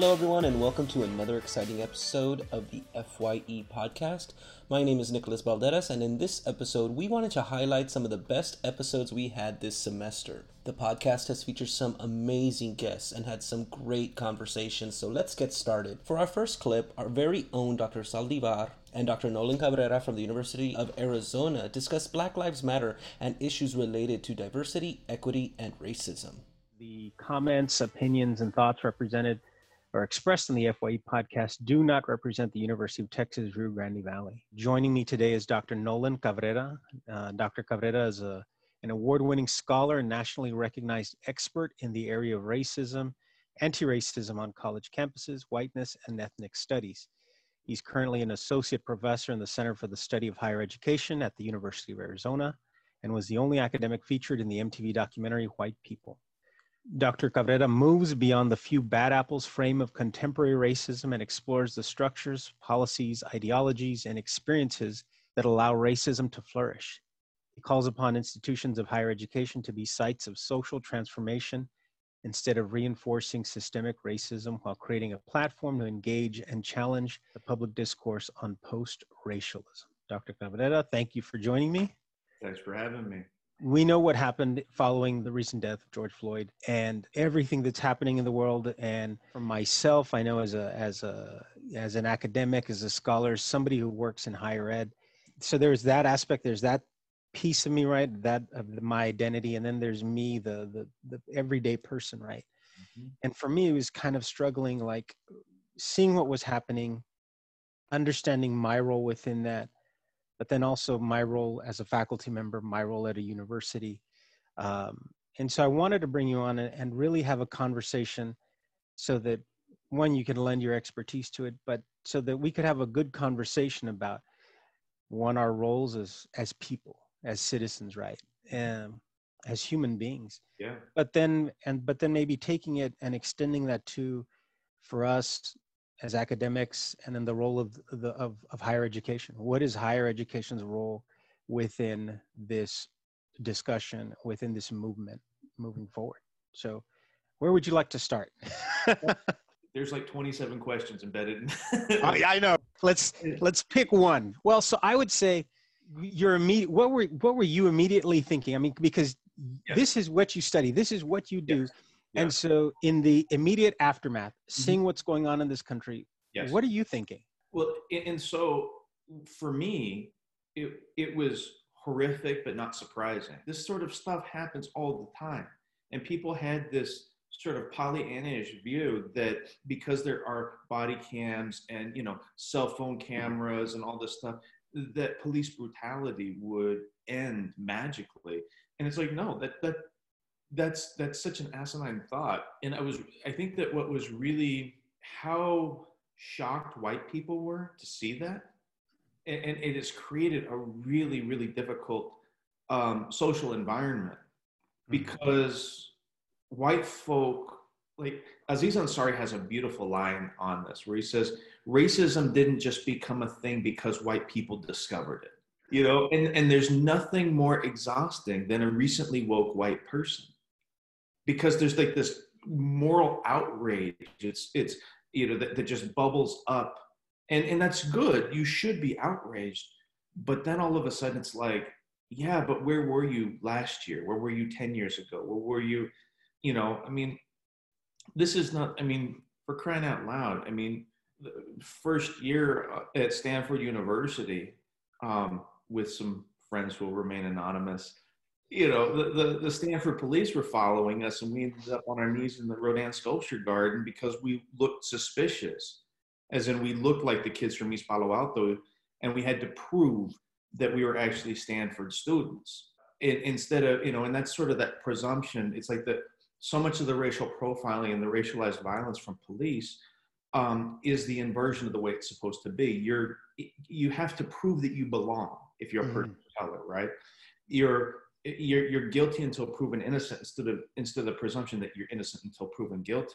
Hello, everyone, and welcome to another exciting episode of the FYE podcast. My name is Nicholas Balderas, and in this episode, we wanted to highlight some of the best episodes we had this semester. The podcast has featured some amazing guests and had some great conversations, so let's get started. For our first clip, our very own Dr. Saldivar and Dr. Nolan Cabrera from the University of Arizona discuss Black Lives Matter and issues related to diversity, equity, and racism. The comments, opinions, and thoughts represented or expressed in the FYE podcast do not represent the University of Texas Rio Grande Valley. Joining me today is Dr. Nolan Cabrera. Uh, Dr. Cabrera is a, an award winning scholar and nationally recognized expert in the area of racism, anti racism on college campuses, whiteness, and ethnic studies. He's currently an associate professor in the Center for the Study of Higher Education at the University of Arizona and was the only academic featured in the MTV documentary White People. Dr. Cabrera moves beyond the few bad apples frame of contemporary racism and explores the structures, policies, ideologies, and experiences that allow racism to flourish. He calls upon institutions of higher education to be sites of social transformation instead of reinforcing systemic racism while creating a platform to engage and challenge the public discourse on post racialism. Dr. Cabrera, thank you for joining me. Thanks for having me we know what happened following the recent death of George Floyd and everything that's happening in the world. And for myself, I know as a as a as an academic, as a scholar, somebody who works in higher ed. So there's that aspect. There's that piece of me, right? That of my identity, and then there's me, the the the everyday person, right? Mm-hmm. And for me, it was kind of struggling, like seeing what was happening, understanding my role within that but then also my role as a faculty member, my role at a university. Um, and so I wanted to bring you on and, and really have a conversation so that one, you can lend your expertise to it, but so that we could have a good conversation about one, our roles as, as people, as citizens, right? And as human beings. Yeah. But then, and, but then maybe taking it and extending that to, for us as academics and then the role of the of, of higher education. What is higher education's role within this discussion within this movement moving forward? So where would you like to start? There's like 27 questions embedded yeah, i know. Let's let's pick one. Well so i would say your immediate what were what were you immediately thinking? I mean because yes. this is what you study. This is what you do. Yes. Yeah. And so, in the immediate aftermath, mm-hmm. seeing what's going on in this country, yes. what are you thinking? Well, and so for me, it, it was horrific, but not surprising. This sort of stuff happens all the time. And people had this sort of Pollyannish view that because there are body cams and, you know, cell phone cameras and all this stuff, that police brutality would end magically. And it's like, no, that, that that's that's such an asinine thought and i was i think that what was really how shocked white people were to see that and, and it has created a really really difficult um, social environment hmm. because mm-hmm. white folk like aziz ansari has a beautiful line on this where he says racism didn't just become a thing because white people discovered it you know and, and there's nothing more exhausting than a recently woke white person because there's like this moral outrage. It's it's you know that, that just bubbles up, and and that's good. You should be outraged, but then all of a sudden it's like, yeah, but where were you last year? Where were you ten years ago? Where were you? You know, I mean, this is not. I mean, for crying out loud. I mean, first year uh, at Stanford University um, with some friends who will remain anonymous you know, the, the, the, Stanford police were following us and we ended up on our knees in the Rodin Sculpture Garden because we looked suspicious, as in we looked like the kids from East Palo Alto, and we had to prove that we were actually Stanford students. It, instead of, you know, and that's sort of that presumption. It's like that so much of the racial profiling and the racialized violence from police um, is the inversion of the way it's supposed to be. You're, you have to prove that you belong if you're a person mm-hmm. of color, right? You're you're, you're guilty until proven innocent instead of instead of the presumption that you're innocent until proven guilty.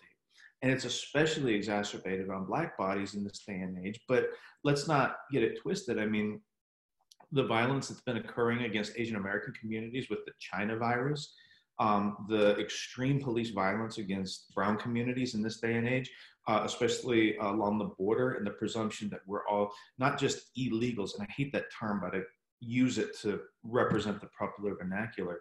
And it's especially exacerbated on black bodies in this day and age but let's not get it twisted. I mean the violence that's been occurring against asian american communities with the china virus um, the extreme police violence against brown communities in this day and age, uh, especially along the border, and the presumption that we're all not just illegals, and I hate that term, but I use it to represent the popular vernacular.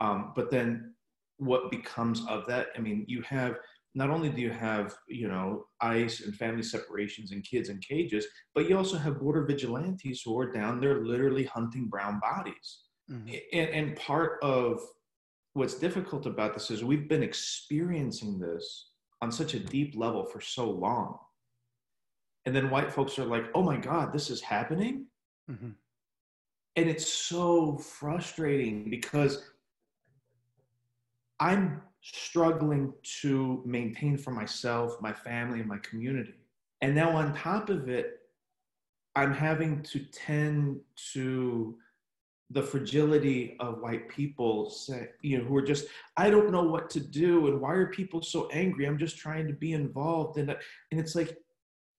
Um, but then what becomes of that? I mean, you have not only do you have you know ice and family separations and kids in cages but you also have border vigilantes who are down there literally hunting brown bodies mm-hmm. and, and part of what's difficult about this is we've been experiencing this on such a deep level for so long and then white folks are like oh my god this is happening mm-hmm. And it's so frustrating because i'm struggling to maintain for myself, my family, and my community. And now, on top of it, I'm having to tend to the fragility of white people say, you know, who are just, I don't know what to do. And why are people so angry? I'm just trying to be involved. And, uh, and it's like,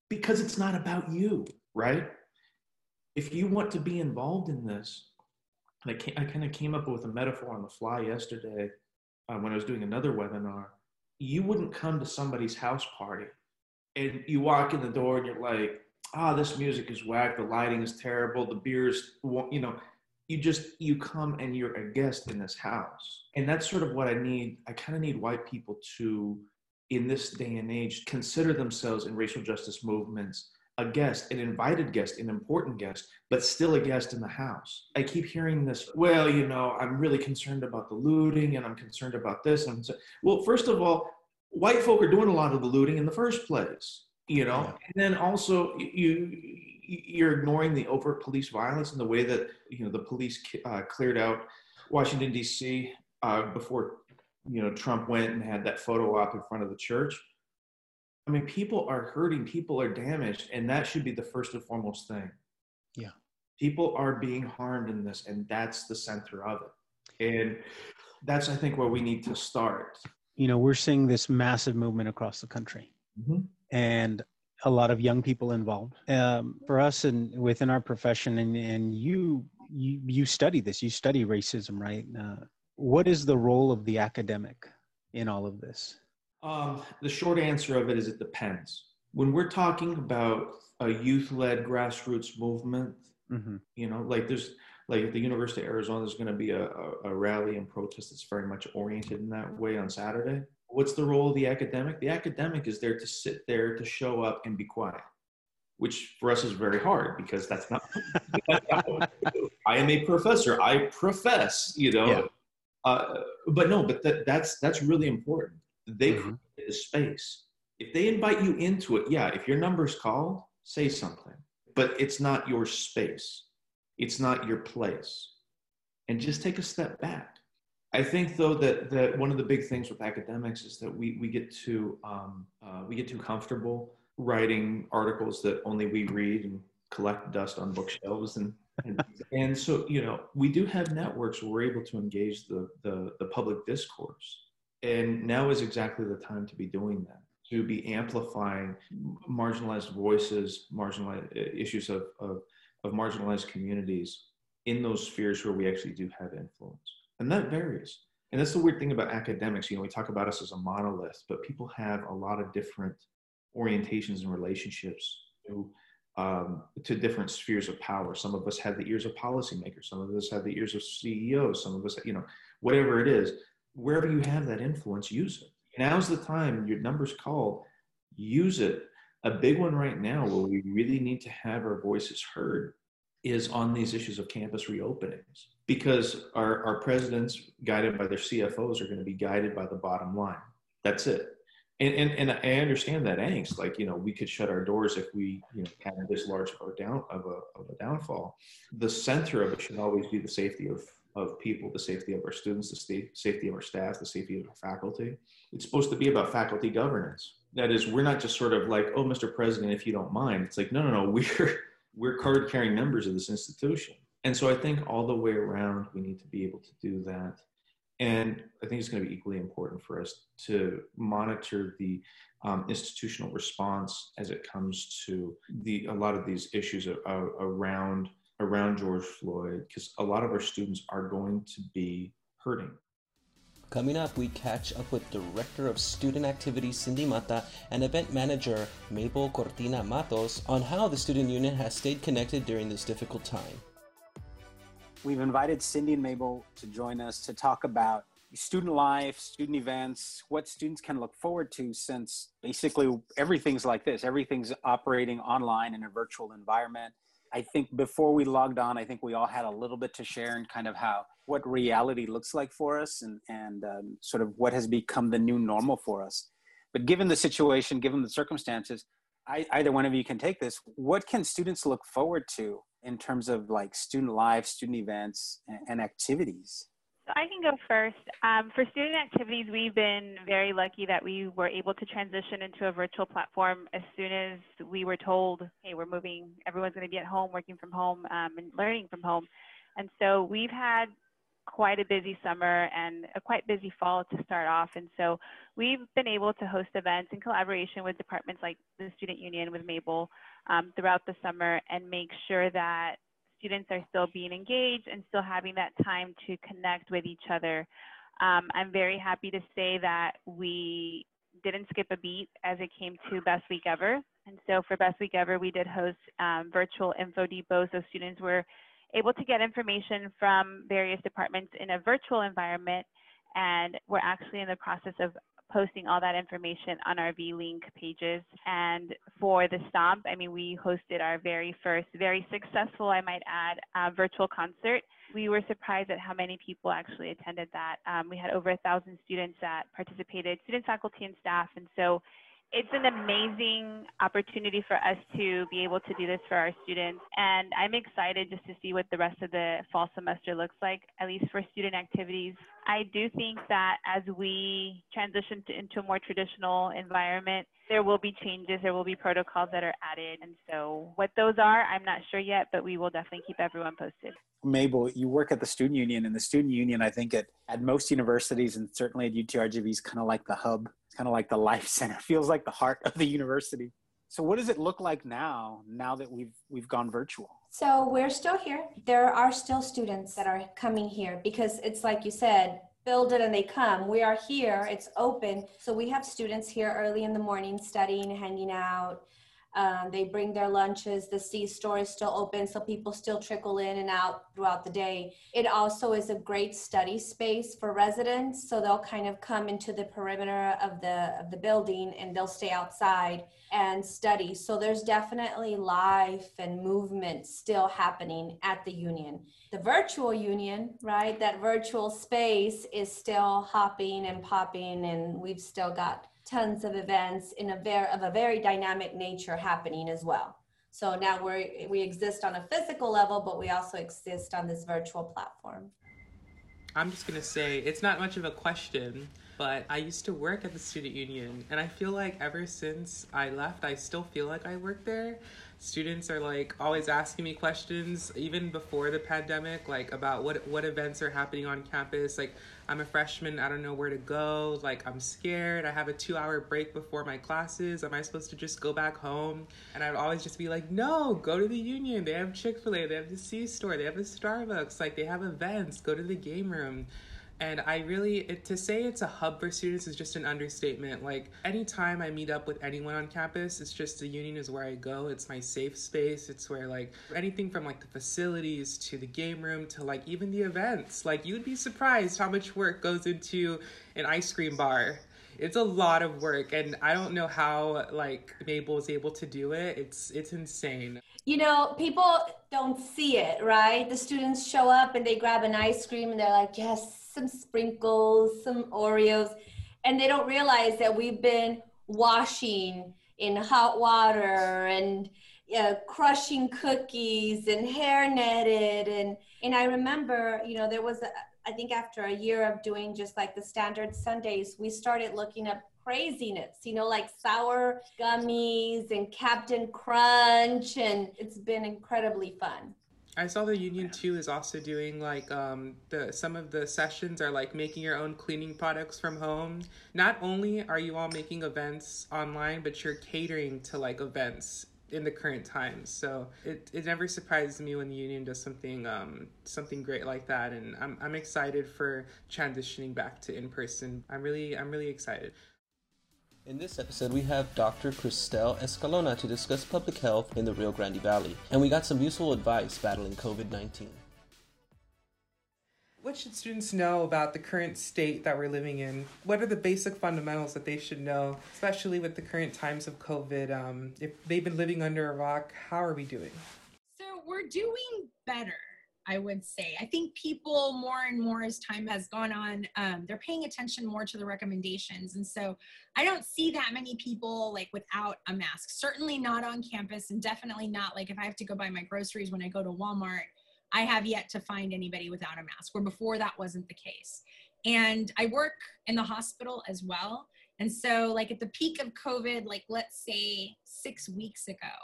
because it's not about you, right? If you want to be involved in this, I, I kind of came up with a metaphor on the fly yesterday uh, when I was doing another webinar, you wouldn't come to somebody's house party and you walk in the door and you're like, ah, oh, this music is whack, the lighting is terrible, the beers, you know, you just, you come and you're a guest in this house. And that's sort of what I need. I kind of need white people to, in this day and age, consider themselves in racial justice movements a guest, an invited guest, an important guest, but still a guest in the house. I keep hearing this, well, you know, I'm really concerned about the looting and I'm concerned about this. And so, well, first of all, white folk are doing a lot of the looting in the first place, you know, yeah. and then also you, you're ignoring the overt police violence and the way that, you know, the police uh, cleared out Washington, D.C. Uh, before, you know, Trump went and had that photo op in front of the church I mean, people are hurting, people are damaged, and that should be the first and foremost thing. Yeah. People are being harmed in this, and that's the center of it. And that's, I think, where we need to start. You know, we're seeing this massive movement across the country, mm-hmm. and a lot of young people involved. Um, for us and within our profession, and, and you, you, you study this, you study racism, right? Uh, what is the role of the academic in all of this? Um, the short answer of it is it depends. When we're talking about a youth-led grassroots movement, mm-hmm. you know, like there's like at the University of Arizona, there's going to be a, a, rally and protest that's very much oriented in that way on Saturday. What's the role of the academic? The academic is there to sit there, to show up and be quiet, which for us is very hard because that's not. I am a professor. I profess, you know. Yeah. Uh, but no, but that, that's that's really important they mm-hmm. create the space. If they invite you into it, yeah, if your number's called, say something. But it's not your space. It's not your place. And just take a step back. I think though that that one of the big things with academics is that we we get too um, uh, we get too comfortable writing articles that only we read and collect dust on bookshelves and and, and so you know we do have networks where we're able to engage the the, the public discourse and now is exactly the time to be doing that, to be amplifying marginalized voices, marginalized uh, issues of, of, of marginalized communities in those spheres where we actually do have influence. And that varies. And that's the weird thing about academics. You know, we talk about us as a monolith, but people have a lot of different orientations and relationships to, um, to different spheres of power. Some of us have the ears of policymakers. Some of us have the ears of CEOs. Some of us, you know, whatever it is wherever you have that influence, use it. Now's the time, your number's called, use it. A big one right now where we really need to have our voices heard is on these issues of campus reopenings because our, our presidents, guided by their CFOs, are going to be guided by the bottom line. That's it. And, and, and I understand that angst. Like, you know, we could shut our doors if we, you know, had this large of a down of a, of a downfall. The center of it should always be the safety of of people, the safety of our students, the safety of our staff, the safety of our faculty. It's supposed to be about faculty governance. That is, we're not just sort of like, oh, Mr. President, if you don't mind. It's like, no, no, no, we're we're card carrying members of this institution. And so I think all the way around, we need to be able to do that. And I think it's going to be equally important for us to monitor the um, institutional response as it comes to the a lot of these issues around around George Floyd because a lot of our students are going to be hurting. Coming up, we catch up with Director of Student Activities Cindy Mata and Event Manager Mabel Cortina Matos on how the Student Union has stayed connected during this difficult time. We've invited Cindy and Mabel to join us to talk about student life, student events, what students can look forward to since basically everything's like this. Everything's operating online in a virtual environment. I think before we logged on, I think we all had a little bit to share and kind of how what reality looks like for us and, and um, sort of what has become the new normal for us. But given the situation, given the circumstances, I, either one of you can take this. What can students look forward to in terms of like student life, student events, and, and activities? So I can go first. Um, for student activities, we've been very lucky that we were able to transition into a virtual platform as soon as we were told, hey, we're moving, everyone's going to be at home, working from home, um, and learning from home. And so we've had quite a busy summer and a quite busy fall to start off. And so we've been able to host events in collaboration with departments like the Student Union with Mabel um, throughout the summer and make sure that students are still being engaged and still having that time to connect with each other. Um, I'm very happy to say that we didn't skip a beat as it came to Best Week Ever. And so for Best Week Ever, we did host um, virtual info depots so students were able to get information from various departments in a virtual environment. And we're actually in the process of posting all that information on our V-Link pages. And for the Stomp, I mean, we hosted our very first, very successful, I might add, uh, virtual concert. We were surprised at how many people actually attended that. Um, we had over a thousand students that participated, students, faculty, and staff. And so it's an amazing opportunity for us to be able to do this for our students. And I'm excited just to see what the rest of the fall semester looks like, at least for student activities. I do think that as we transition to, into a more traditional environment, there will be changes, there will be protocols that are added. And so, what those are, I'm not sure yet, but we will definitely keep everyone posted. Mabel, you work at the student union, and the student union, I think, at, at most universities and certainly at UTRGV is kind of like the hub kind of like the life center feels like the heart of the university. So what does it look like now now that we've we've gone virtual? So we're still here. There are still students that are coming here because it's like you said build it and they come. We are here. It's open. So we have students here early in the morning studying hanging out um, they bring their lunches. The C store is still open, so people still trickle in and out throughout the day. It also is a great study space for residents, so they'll kind of come into the perimeter of the of the building and they'll stay outside and study. So there's definitely life and movement still happening at the union. The virtual union, right? That virtual space is still hopping and popping, and we've still got tons of events in a very of a very dynamic nature happening as well. So now we we exist on a physical level, but we also exist on this virtual platform. I'm just gonna say it's not much of a question, but I used to work at the student union, and I feel like ever since I left, I still feel like I work there students are like always asking me questions even before the pandemic like about what what events are happening on campus. Like i'm a freshman i don't know where to go like i'm scared i have a two hour break before my classes am i supposed to just go back home? And i'd always just be like no go to the union they have chick-fil-a they have the c store they have a starbucks like they have events go to the game room and I really, it, to say it's a hub for students is just an understatement. Like, anytime I meet up with anyone on campus, it's just the union is where I go. It's my safe space. It's where, like, anything from like the facilities to the game room to like even the events. Like, you'd be surprised how much work goes into an ice cream bar. It's a lot of work, and I don't know how like Mabel is able to do it. It's it's insane. You know, people don't see it, right? The students show up and they grab an ice cream and they're like, "Yes, some sprinkles, some Oreos, and they don't realize that we've been washing in hot water and uh, crushing cookies and hair netted and and I remember you know there was a, I think after a year of doing just like the standard Sundays we started looking up craziness you know like sour gummies and Captain Crunch and it's been incredibly fun. I saw the union too is also doing like um, the some of the sessions are like making your own cleaning products from home. Not only are you all making events online, but you're catering to like events in the current times. So it, it never surprises me when the union does something um, something great like that, and I'm I'm excited for transitioning back to in person. I'm really I'm really excited. In this episode, we have Dr. Cristel Escalona to discuss public health in the Rio Grande Valley, and we got some useful advice battling COVID 19. What should students know about the current state that we're living in? What are the basic fundamentals that they should know, especially with the current times of COVID? Um, if they've been living under a rock, how are we doing? So we're doing better. I would say. I think people more and more as time has gone on, um, they're paying attention more to the recommendations. And so I don't see that many people like without a mask, certainly not on campus, and definitely not like if I have to go buy my groceries when I go to Walmart. I have yet to find anybody without a mask, where before that wasn't the case. And I work in the hospital as well. And so, like at the peak of COVID, like let's say six weeks ago,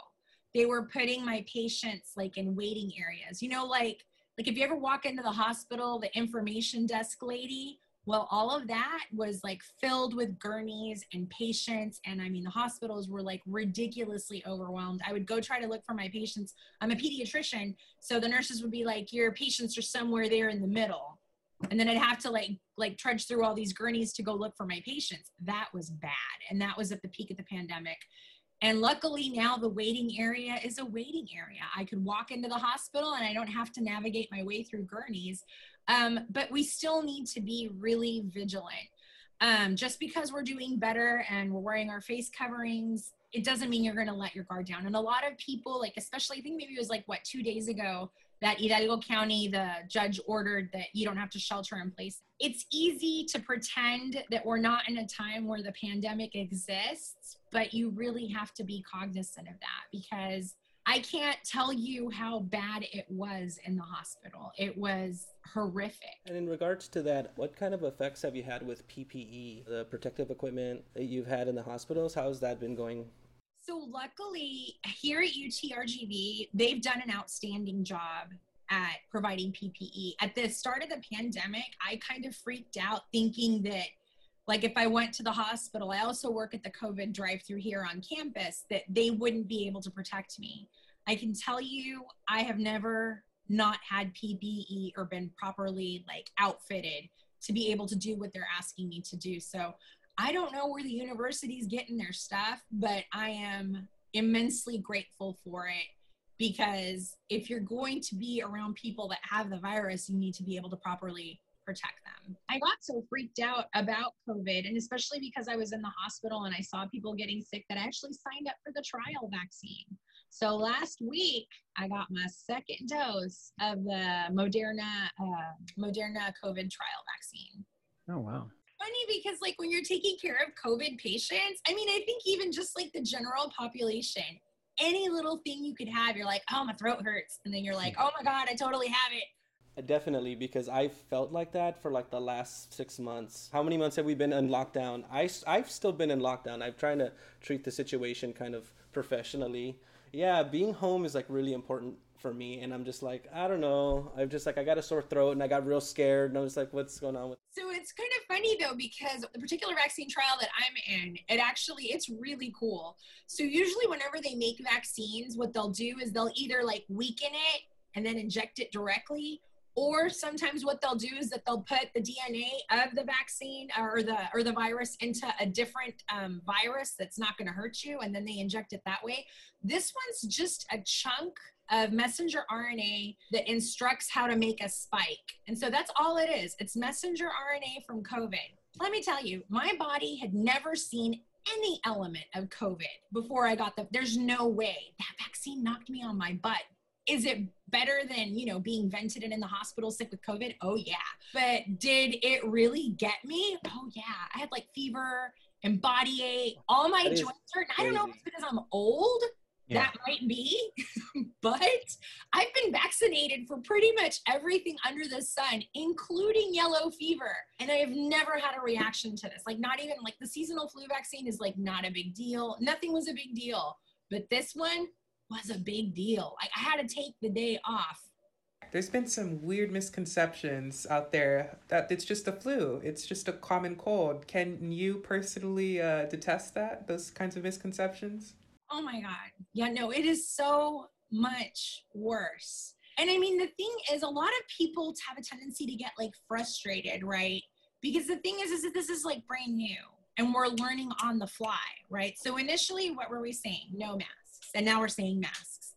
they were putting my patients like in waiting areas. You know, like like if you ever walk into the hospital, the information desk lady, well, all of that was like filled with gurneys and patients. And I mean, the hospitals were like ridiculously overwhelmed. I would go try to look for my patients. I'm a pediatrician. So the nurses would be like, your patients are somewhere there in the middle. And then I'd have to like, like trudge through all these gurneys to go look for my patients. That was bad. And that was at the peak of the pandemic. And luckily now the waiting area is a waiting area. I could walk into the hospital and I don't have to navigate my way through gurneys. Um, but we still need to be really vigilant. Um, just because we're doing better and we're wearing our face coverings, it doesn't mean you're going to let your guard down. And a lot of people, like, especially, I think maybe it was like, what, two days ago, that Hidalgo County, the judge ordered that you don't have to shelter in place. It's easy to pretend that we're not in a time where the pandemic exists, but you really have to be cognizant of that because I can't tell you how bad it was in the hospital. It was horrific. And in regards to that, what kind of effects have you had with PPE, the protective equipment that you've had in the hospitals? How has that been going? So, luckily, here at UTRGV, they've done an outstanding job at providing PPE. At the start of the pandemic, I kind of freaked out thinking that, like, if I went to the hospital, I also work at the COVID drive through here on campus, that they wouldn't be able to protect me. I can tell you, I have never not had PPE or been properly like outfitted to be able to do what they're asking me to do. So I don't know where the university's getting their stuff, but I am immensely grateful for it because if you're going to be around people that have the virus, you need to be able to properly protect them. I got so freaked out about COVID, and especially because I was in the hospital and I saw people getting sick that I actually signed up for the trial vaccine. So last week, I got my second dose of the Moderna uh, Moderna COVID trial vaccine. Oh wow! funny because like when you're taking care of covid patients i mean i think even just like the general population any little thing you could have you're like oh my throat hurts and then you're like oh my god i totally have it Definitely, because I felt like that for like the last six months. How many months have we been in lockdown? I, I've still been in lockdown. I'm trying to treat the situation kind of professionally. Yeah, being home is like really important for me. And I'm just like, I don't know. I'm just like, I got a sore throat and I got real scared. And I was like, what's going on with so it's kind of funny though because the particular vaccine trial that i'm in it actually it's really cool so usually whenever they make vaccines what they'll do is they'll either like weaken it and then inject it directly or sometimes what they'll do is that they'll put the DNA of the vaccine or the or the virus into a different um, virus that's not going to hurt you, and then they inject it that way. This one's just a chunk of messenger RNA that instructs how to make a spike, and so that's all it is. It's messenger RNA from COVID. Let me tell you, my body had never seen any element of COVID before I got the. There's no way that vaccine knocked me on my butt is it better than you know being vented and in the hospital sick with covid? Oh yeah. But did it really get me? Oh yeah. I had like fever and body ache. All my That joints hurt i don't know if it's because i'm old. Yeah. that might be. But i've been vaccinated for pretty much everything under the sun including yellow fever. And i have never had a reaction to this. Like not even like the seasonal flu vaccine is like not a big deal. Nothing was a big deal. But this one was a big deal. Like I had to take the day off. There's been some weird misconceptions out there that it's just a flu. It's just a common cold. Can you personally uh, detest that? Those kinds of misconceptions? Oh my God. Yeah, no, it is so much worse. And I mean, the thing is, a lot of people have a tendency to get like frustrated, right? Because the thing is, is that this is like brand new and we're learning on the fly, right? So initially, what were we saying? No masks. And now we're saying masks.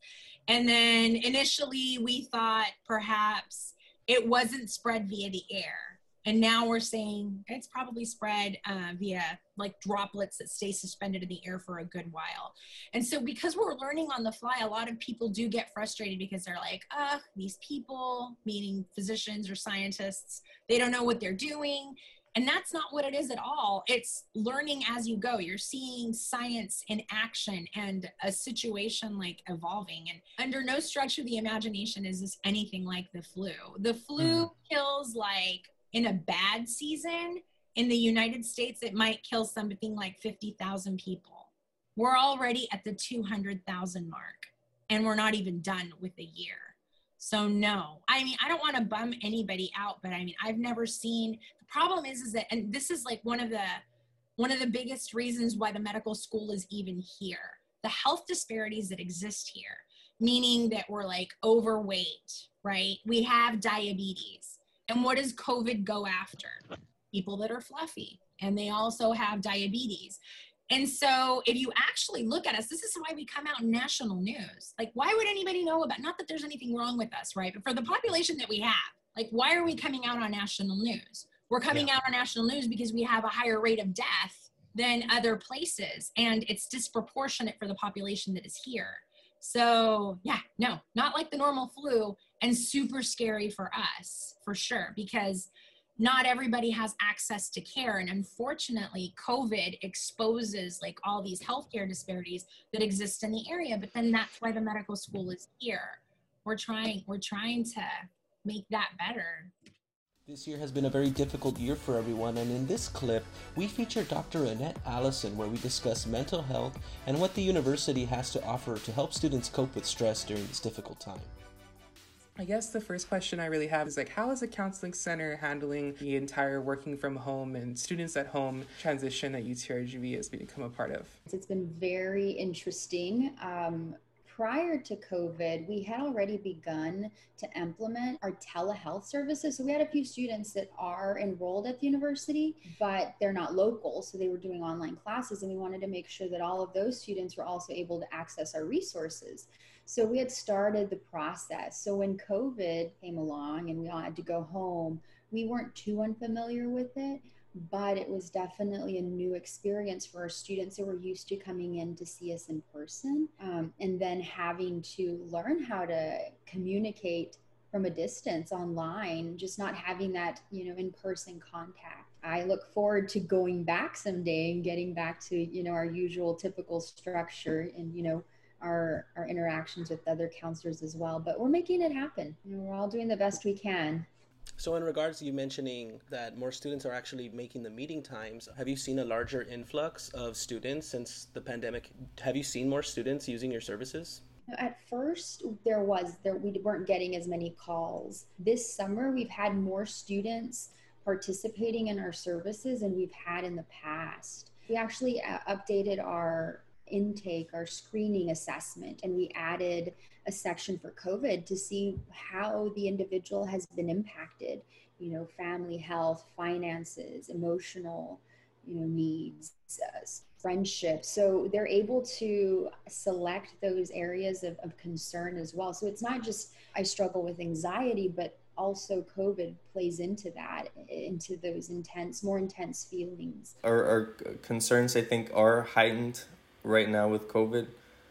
And then initially, we thought perhaps it wasn't spread via the air and now we're saying it's probably spread uh, via like droplets that stay suspended in the air for a good while. And so, because we're learning on the fly, a lot of people do get frustrated because they're like, ugh, these people, meaning physicians or scientists, they don't know what they're doing. And that's not what it is at all. It's learning as you go. You're seeing science in action and a situation like evolving. And under no stretch of the imagination is this anything like the flu. The flu mm. kills like in a bad season in the United States, it might kill something like 50,000 people. We're already at the 200,000 mark, and we're not even done with a year. So no, I mean, I don't want to bum anybody out, but I mean, I've never seen, the problem is, is that, and this is like one of the, one of the biggest reasons why the medical school is even here. The health disparities that exist here, meaning that we're like overweight, right? We have diabetes and what does COVID go after? People that are fluffy and they also have diabetes. And so if you actually look at us, this is why we come out in national news. Like, why would anybody know about, not that there's anything wrong with us, right? But for the population that we have, like, why are we coming out on national news? We're coming yeah. out on national news because we have a higher rate of death than other places. And it's disproportionate for the population that is here. So, yeah, no, not like the normal flu and super scary for us for sure because not everybody has access to care and unfortunately covid exposes like all these healthcare disparities that exist in the area but then that's why the medical school is here we're trying we're trying to make that better this year has been a very difficult year for everyone, and in this clip, we feature Dr. Annette Allison, where we discuss mental health and what the university has to offer to help students cope with stress during this difficult time. I guess the first question I really have is like, how is a counseling center handling the entire working from home and students at home transition that UTRGV has become a part of? It's been very interesting. Um, prior to COVID, we had already begun to implement our telehealth services. So we had a few students that are enrolled at the university, but they're not local. So they were doing online classes, and we wanted to make sure that all of those students were also able to access our resources. So we had started the process. So when COVID came along and we all had to go home, we weren't too unfamiliar with it but it was definitely a new experience for our students that were used to coming in to see us in person um, and then having to learn how to communicate from a distance online just not having that you know in person contact. I look forward to going back someday and getting back to you know our usual typical structure and you know our our interactions with other counselors as well but we're making it happen. You know, we're all doing the best we can so, in regards to you mentioning that more students are actually making the meeting times, have you seen a larger influx of students since the pandemic? Have you seen more students using your services? At first, there was there we weren't getting as many calls. This summer, we've had more students participating in our services than we've had in the past. We actually uh, updated our intake, our screening assessment, and we added a section for COVID to see how the individual has been impacted, you know, family health, finances, emotional, you know, needs, uh, friendship. So they're able to select those areas of, of concern as well. So it's not just I struggle with anxiety, but also COVID plays into that, into those intense, more intense feelings. Our, our concerns, I think, are heightened right now with COVID.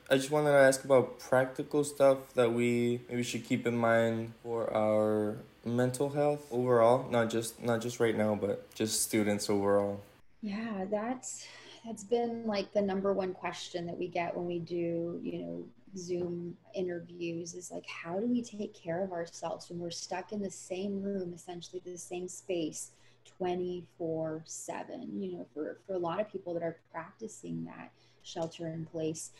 I just wanted to ask about practical stuff that we maybe should keep in mind for our mental health overall, not just not just right now, but just students overall. Yeah, that's that's been like the number one question that we get when we do, you know, Zoom interviews is like how do we take care of ourselves when we're stuck in the same room, essentially the same space 24 7 you know for for a lot of people that are practicing that shelter in place.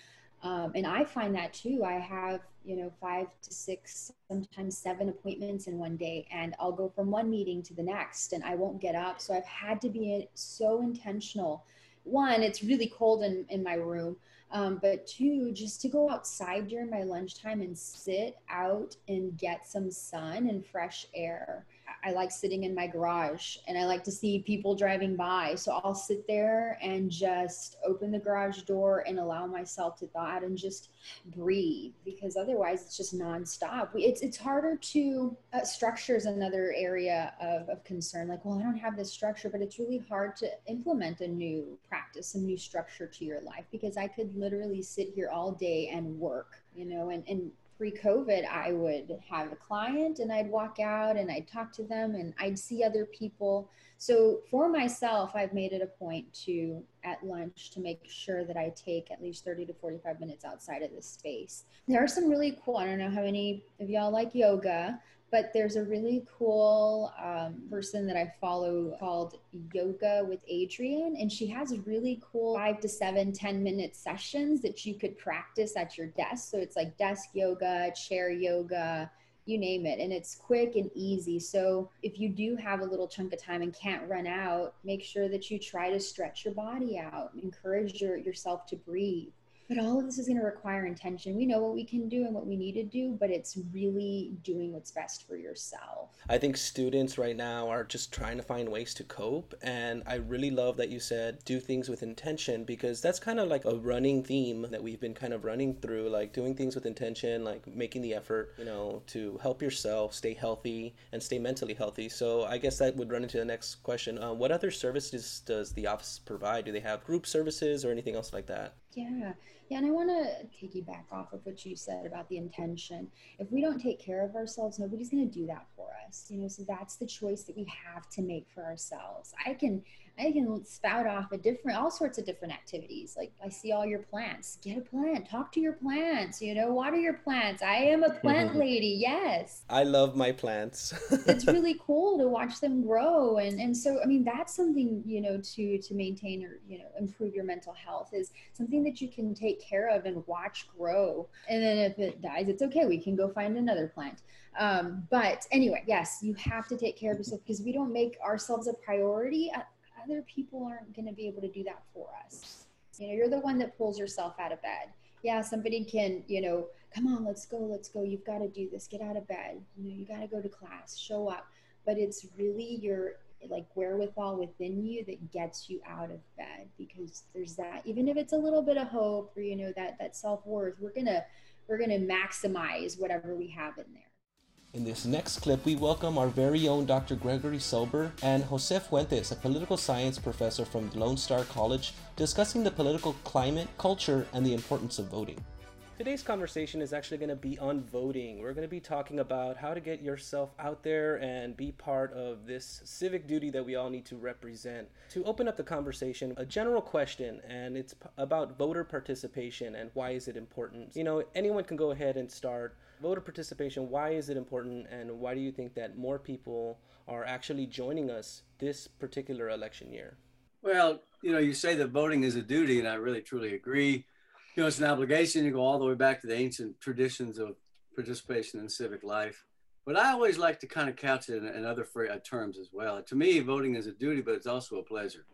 Um, and I find that too. I have, you know, five to six, sometimes seven appointments in one day, and I'll go from one meeting to the next and I won't get up. So I've had to be so intentional. One, it's really cold in, in my room. Um, but two, just to go outside during my lunchtime and sit out and get some sun and fresh air. I like sitting in my garage and I like to see people driving by. So I'll sit there and just open the garage door and allow myself to out and just breathe because otherwise it's just nonstop. It's, it's harder to uh, structure is another area of, of concern. Like, well, I don't have this structure, but it's really hard to implement a new practice, a new structure to your life because I could literally sit here all day and work, you know, and, and pre-COVID, I would have a client and I'd walk out and I'd talk to them and I'd see other people. So for myself, I've made it a point to at lunch to make sure that I take at least 30 to 45 minutes outside of this space. There are some really cool, I don't know how many of y'all like yoga, but there's a really cool um, person that I follow called Yoga with Adriene, and she has really cool five to seven, 10 minute sessions that you could practice at your desk. So it's like desk yoga, chair yoga, you name it. And it's quick and easy. So if you do have a little chunk of time and can't run out, make sure that you try to stretch your body out, encourage your, yourself to breathe but all of this is going to require intention. We know what we can do and what we need to do, but it's really doing what's best for yourself. I think students right now are just trying to find ways to cope. And I really love that you said do things with intention because that's kind of like a running theme that we've been kind of running through, like doing things with intention, like making the effort, you know, to help yourself stay healthy and stay mentally healthy. So I guess that would run into the next question. Uh, what other services does the office provide? Do they have group services or anything else like that? Yeah. Yeah, and I want to take you back off of what you said about the intention. If we don't take care of ourselves, nobody's going to do that for us. You know, so that's the choice that we have to make for ourselves. I can I can spout off a different, all sorts of different activities. Like I see all your plants. Get a plant. Talk to your plants. You know, water your plants. I am a plant lady. Yes. I love my plants. it's really cool to watch them grow, and and so I mean that's something you know to to maintain or you know improve your mental health is something that you can take care of and watch grow. And then if it dies, it's okay. We can go find another plant. Um, but anyway, yes, you have to take care of yourself because we don't make ourselves a priority other people aren't going to be able to do that for us. You know, you're the one that pulls yourself out of bed. Yeah, somebody can, you know, come on, let's go, let's go. You've got to do this. Get out of bed. You know, you got to go to class, show up. But it's really your like wherewithal within you that gets you out of bed because there's that even if it's a little bit of hope or you know that that self-worth we're gonna we're gonna maximize whatever we have in there in this next clip, we welcome our very own Dr. Gregory Selber and Jose Fuentes, a political science professor from Lone Star College, discussing the political climate, culture, and the importance of voting. Today's conversation is actually going to be on voting. We're going to be talking about how to get yourself out there and be part of this civic duty that we all need to represent. To open up the conversation, a general question, and it's about voter participation and why is it important. You know, anyone can go ahead and start voter participation, why is it important, and why do you think that more people are actually joining us this particular election year? Well, you know, you say that voting is a duty, and I really truly agree. You know, it's an obligation. You go all the way back to the ancient traditions of participation in civic life. But I always like to kind of couch it in, in other uh, terms as well. To me, voting is a duty, but it's also a pleasure.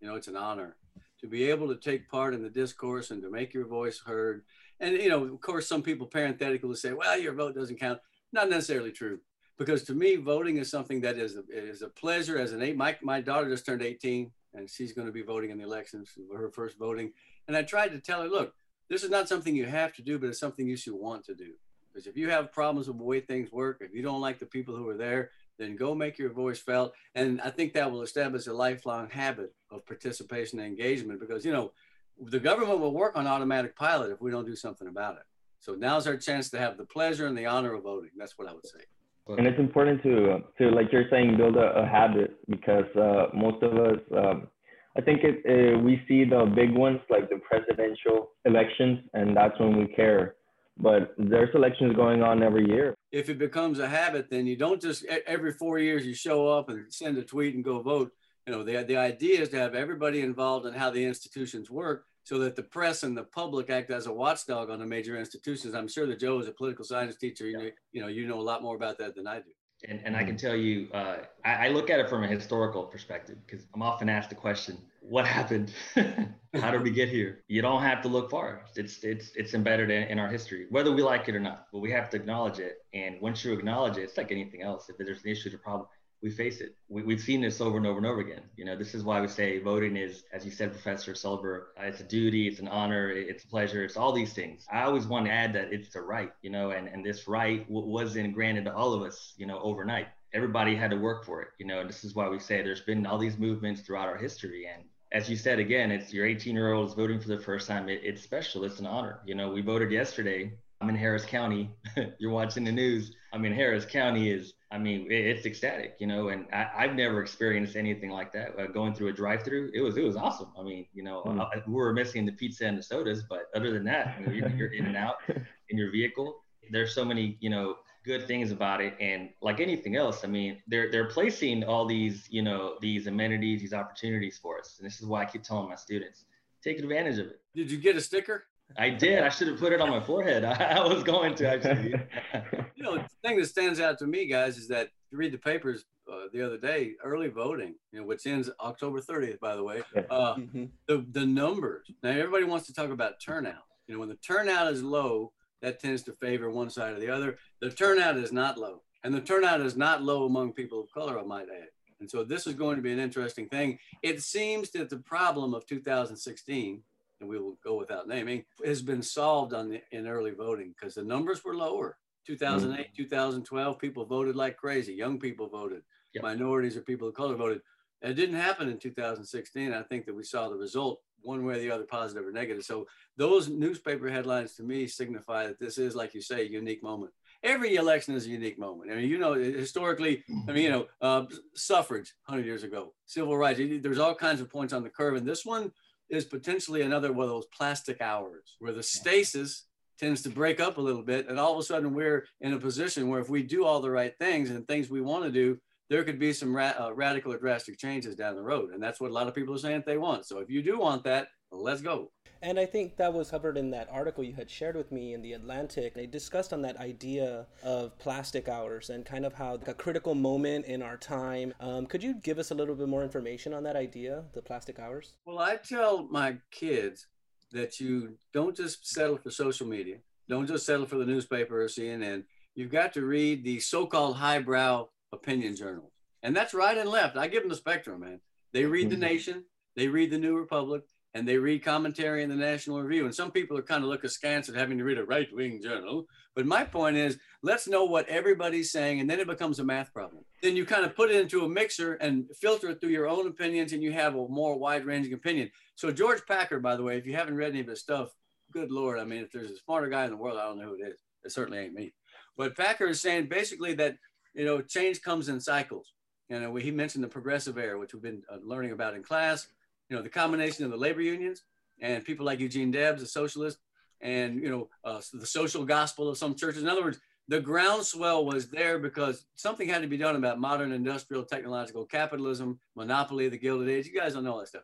You know, it's an honor to be able to take part in the discourse and to make your voice heard and you know, of course, some people parenthetically say, "Well, your vote doesn't count." Not necessarily true, because to me, voting is something that is a, is a pleasure. As an eight, my my daughter just turned 18, and she's going to be voting in the elections, for her first voting. And I tried to tell her, look, this is not something you have to do, but it's something you should want to do. Because if you have problems with the way things work, if you don't like the people who are there, then go make your voice felt. And I think that will establish a lifelong habit of participation and engagement. Because you know, the government will work on automatic pilot if we don't do something about it. So now's our chance to have the pleasure and the honor of voting. That's what I would say. And it's important to, to like you're saying, build a, a habit because uh, most of us, um, I think it, uh, we see the big ones like the presidential elections, and that's when we care. But there's elections going on every year. If it becomes a habit, then you don't just every four years you show up and send a tweet and go vote. You know, the, the idea is to have everybody involved in how the institutions work so that the press and the public act as a watchdog on the major institutions. I'm sure that Joe is a political science teacher. You, know, you know, you know a lot more about that than I do. And, and I can tell you, uh, I, I, look at it from a historical perspective because I'm often asked the question, what happened? How did we get here? You don't have to look far. It's it's it's embedded in, in, our history, whether we like it or not. But we have to acknowledge it. And once you acknowledge it, it's like anything else. If there's an issue, there's a problem, we face it. We, have seen this over and over and over again. You know, this is why we say voting is, as you said, Professor Selber, uh, it's a duty, it's an honor, it's a pleasure, it's all these things. I always want to add that it's a right, you know, and, and this right w- wasn't granted to all of us, you know, overnight. Everybody had to work for it, you know, and this is why we say there's been all these movements throughout our history. And as you said, again, it's your 18 year old is voting for the first time. It, it's special, it's an honor. You know, we voted yesterday. I'm in Harris County. You're watching the news. I mean, Harris County is I mean, it's ecstatic, you know, and I, have never experienced anything like that. Uh, going through a drive-through, it was it was awesome. I mean, you know, mm. I, we were missing the pizza and the sodas, but other than that, you know, you're, you're in and out in your vehicle. There's so many, you know, good things about it, and like anything else, I mean, they're they're placing all these, you know, these amenities, these opportunities for us, and this is why I keep telling my students, take advantage of it. Did you get a sticker? I did. I should have put it on my forehead. I, I was going to actually. you know, the thing that stands out to me, guys, is that you read the papers uh, the other day, early voting, you know, which ends October 30th, by the way. Uh, mm-hmm. The the numbers. Now everybody wants to talk about turnout. You know, when the turnout is low, that tends to favor one side or the other. The turnout is not low, and the turnout is not low among people of color. I might add. And so this is going to be an interesting thing. It seems that the problem of 2016 and we will go without naming, has been solved on the, in early voting because the numbers were lower. 2008, mm-hmm. 2012, people voted like crazy. Young people voted. Yep. Minorities or people of color voted. It didn't happen in 2016. I think that we saw the result one way or the other, positive or negative. So those newspaper headlines to me signify that this is, like you say, a unique moment. Every election is a unique moment. I mean, you know, historically, I mean, you know, uh, suffrage 100 years ago, civil rights. There's all kinds of points on the curve, and this one is potentially another one of those plastic hours where the stasis tends to break up a little bit. And all of a sudden, we're in a position where if we do all the right things and things we want to do, there could be some ra- uh, radical or drastic changes down the road. And that's what a lot of people are saying they want. So if you do want that, let's go. And I think that was covered in that article you had shared with me in the Atlantic. They discussed on that idea of plastic hours and kind of how a critical moment in our time. Um, could you give us a little bit more information on that idea, the plastic hours? Well, I tell my kids that you don't just settle for social media, don't just settle for the newspaper or CNN. You've got to read the so-called highbrow opinion journals, and that's right and left. I give them the spectrum, man. They read the mm-hmm. Nation, they read the New Republic, and they read commentary in the National Review. And some people are kind of look askance at having to read a right wing journal. But my point is, let's know what everybody's saying, and then it becomes a math problem. Then you kind of put it into a mixer and filter it through your own opinions, and you have a more wide ranging opinion. So, George Packer, by the way, if you haven't read any of his stuff, good Lord, I mean, if there's a smarter guy in the world, I don't know who it is. It certainly ain't me. But Packer is saying basically that, you know, change comes in cycles. You know, he mentioned the progressive era, which we've been uh, learning about in class you know, the combination of the labor unions and people like Eugene Debs, a socialist, and, you know, uh, the social gospel of some churches. In other words, the groundswell was there because something had to be done about modern industrial technological capitalism, monopoly, the Gilded Age. You guys don't know all that stuff.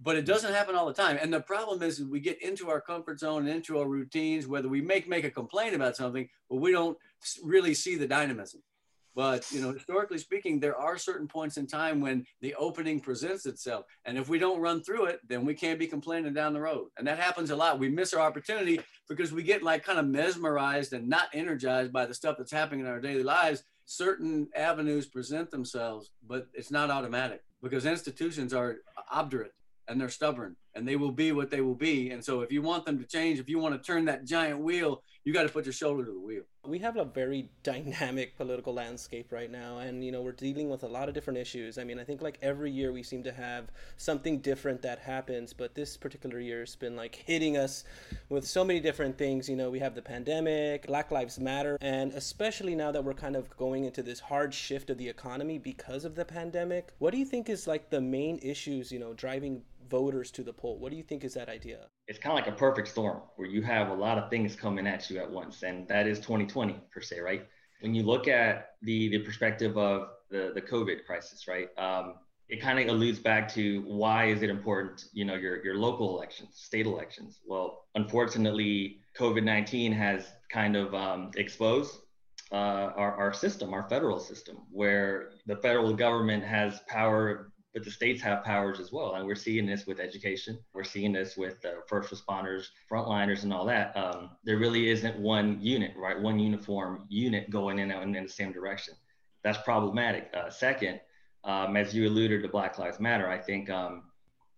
But it doesn't happen all the time. And the problem is we get into our comfort zone and into our routines, whether we make make a complaint about something, but we don't really see the dynamism. But you know, historically speaking, there are certain points in time when the opening presents itself, and if we don't run through it, then we can't be complaining down the road. And that happens a lot. We miss our opportunity because we get like kind of mesmerized and not energized by the stuff that's happening in our daily lives. Certain avenues present themselves, but it's not automatic because institutions are obdurate and they're stubborn and they will be what they will be. And so if you want them to change, if you want to turn that giant wheel, you got to put your shoulder to the wheel. We have a very dynamic political landscape right now and you know we're dealing with a lot of different issues. I mean, I think like every year we seem to have something different that happens, but this particular year has been like hitting us with so many different things. You know, we have the pandemic, Black Lives Matter, and especially now that we're kind of going into this hard shift of the economy because of the pandemic. What do you think is like the main issues, you know, driving voters to the poll. What do you think is that idea? It's kind of like a perfect storm where you have a lot of things coming at you at once, and that is 2020 per se, right? When you look at the the perspective of the the COVID crisis, right? Um, it kind of alludes back to why is it important, you know, your your local elections, state elections. Well, unfortunately, COVID-19 has kind of um, exposed uh, our, our system, our federal system, where the federal government has power, but the states have powers as well. And we're seeing this with education. We're seeing this with uh, first responders, frontliners, and all that. Um, there really isn't one unit, right? One uniform unit going in, in, in the same direction. That's problematic. Uh, second, um, as you alluded to Black Lives Matter, I think um,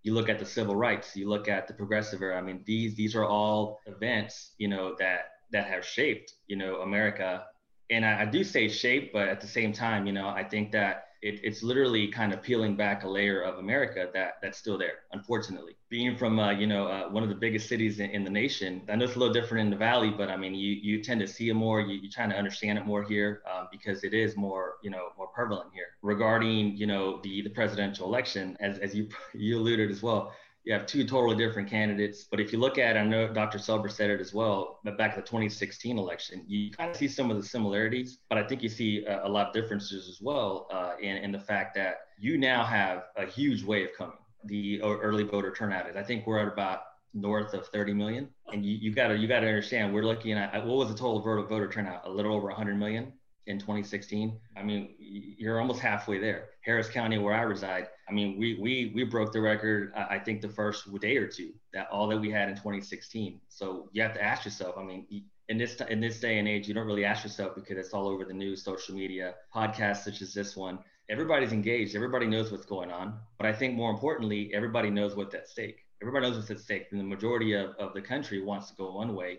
you look at the civil rights, you look at the progressive era. I mean, these these are all events, you know, that that have shaped, you know, America. And I, I do say shape, but at the same time, you know, I think that it, it's literally kind of peeling back a layer of America that that's still there, unfortunately. Being from, uh, you know, uh, one of the biggest cities in, in, the nation, I know it's a little different in the Valley, but I mean, you you tend to see it more. You, you're trying to understand it more here um, because it is more, you know, more prevalent here. Regarding, you know, the the presidential election, as as you you alluded as well, you have two totally different candidates. But if you look at, I know Dr. Selber said it as well, but back in the 2016 election, you kind of see some of the similarities, but I think you see a, a lot of differences as well uh, in, in the fact that you now have a huge wave coming. The early voter turnout is. I think we're at about north of 30 million, and you, you gotta you gotta understand we're looking at what was the total voter voter turnout? A little over 100 million in 2016. I mean, you're almost halfway there. Harris County, where I reside, I mean, we we we broke the record. I think the first day or two that all that we had in 2016. So you have to ask yourself. I mean, in this in this day and age, you don't really ask yourself because it's all over the news, social media, podcasts such as this one. Everybody's engaged. Everybody knows what's going on. But I think more importantly, everybody knows what's at stake. Everybody knows what's at stake. And the majority of, of the country wants to go one way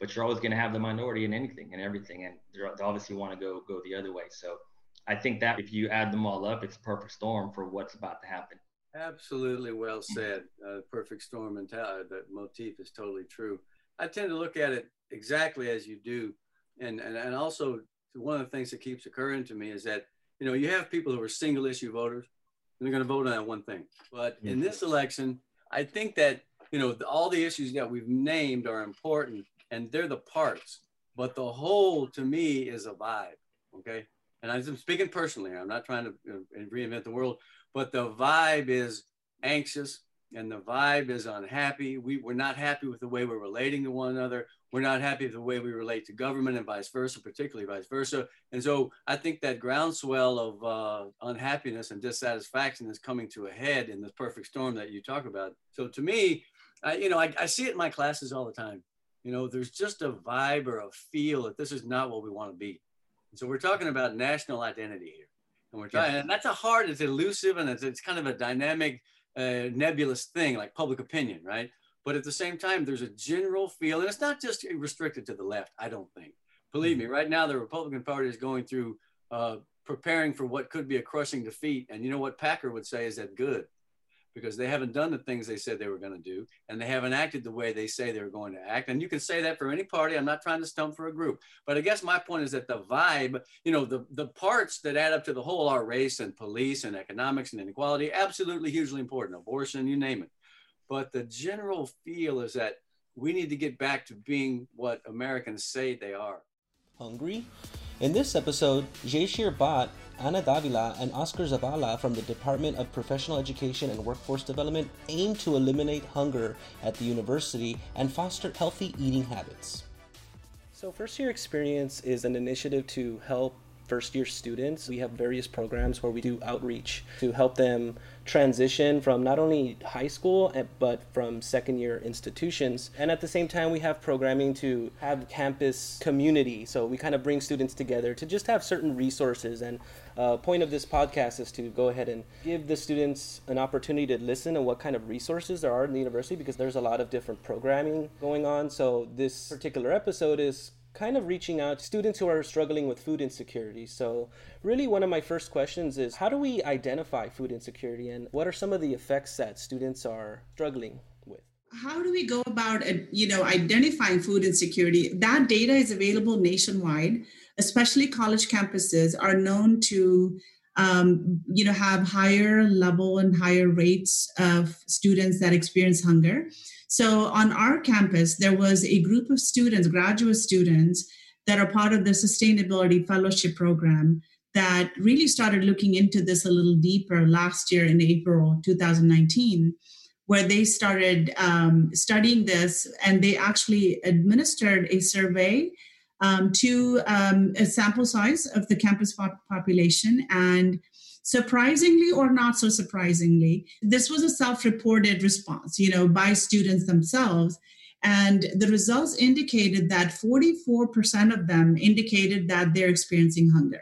but you're always going to have the minority in anything and everything, and they obviously want to go go the other way. So I think that if you add them all up, it's a perfect storm for what's about to happen. Absolutely well said. Uh, perfect storm mentality. That motif is totally true. I tend to look at it exactly as you do, and and and also one of the things that keeps occurring to me is that you know you have people who are single issue voters, and they're going to vote on that one thing. But in this election, I think that you know all the issues that we've named are important and they're the parts. But the whole to me is a vibe. Okay. And I'm speaking personally. I'm not trying to reinvent the world, but the vibe is anxious and the vibe is unhappy. We, we're not happy with the way we're relating to one another. We're not happy with the way we relate to government and vice versa, particularly vice versa. And so I think that groundswell of uh, unhappiness and dissatisfaction is coming to a head in this perfect storm that you talk about. So to me, I, you know, I, I see it in my classes all the time you know, there's just a vibe or a feel that this is not what we want to be. And so we're talking about national identity here. And we're talking, and that's a hard, it's elusive and it's, it's kind of a dynamic, uh, nebulous thing like public opinion, right? But at the same time, there's a general feel, and it's not just restricted to the left, I don't think. Believe me, mm-hmm. right now, the Republican Party is going through uh, preparing for what could be a crushing defeat. And you know what Packer would say is that good because they haven't done the things they said they were going to do and they haven't acted the way they say they're going to act. And you can say that for any party. I'm not trying to stump for a group. But i guess my point is that the vibe you know the, the parts that add up to the whole are race and police and economics and inequality absolutely hugely important. Abortion you name it. But the general feel is that we need to get back to being what americans say they are. Hungry in this episode, Jayshir Bhatt, Ana Davila, and Oscar Zavala from the Department of Professional Education and Workforce Development aim to eliminate hunger at the university and foster healthy eating habits. So, First Year Experience is an initiative to help first year students. We have various programs where we do outreach to help them transition from not only high school eh, but from second year institutions. And at the same time, we have programming to have campus community. So we kind of bring students together to just have certain resources. And uh, point of this podcast is to go ahead and give the students an opportunity to listen and what kind of resources there are in the university because there's a lot of different programming going on. So this particular episode is kind of reaching out to students who are struggling with food insecurity. So, really, one of my first questions is how do we identify food insecurity and what are some of the effects that students are struggling with? How do we go about, uh, you know, identifying food insecurity? That data is available nationwide, especially college campuses are known to um, you know have higher level and higher rates of students that experience hunger so on our campus, there was a group of students, graduate students, that are part of the Sustainability Fellowship Program that really started looking into this a little deeper last year in April 2019, where they started um, studying this and they actually administered a survey um, to um, a sample size of the campus pop- population. And surprisingly or not so surprisingly, this was a self reported response, you know, by students themselves. And the results indicated that 44% of them indicated that they're experiencing hunger,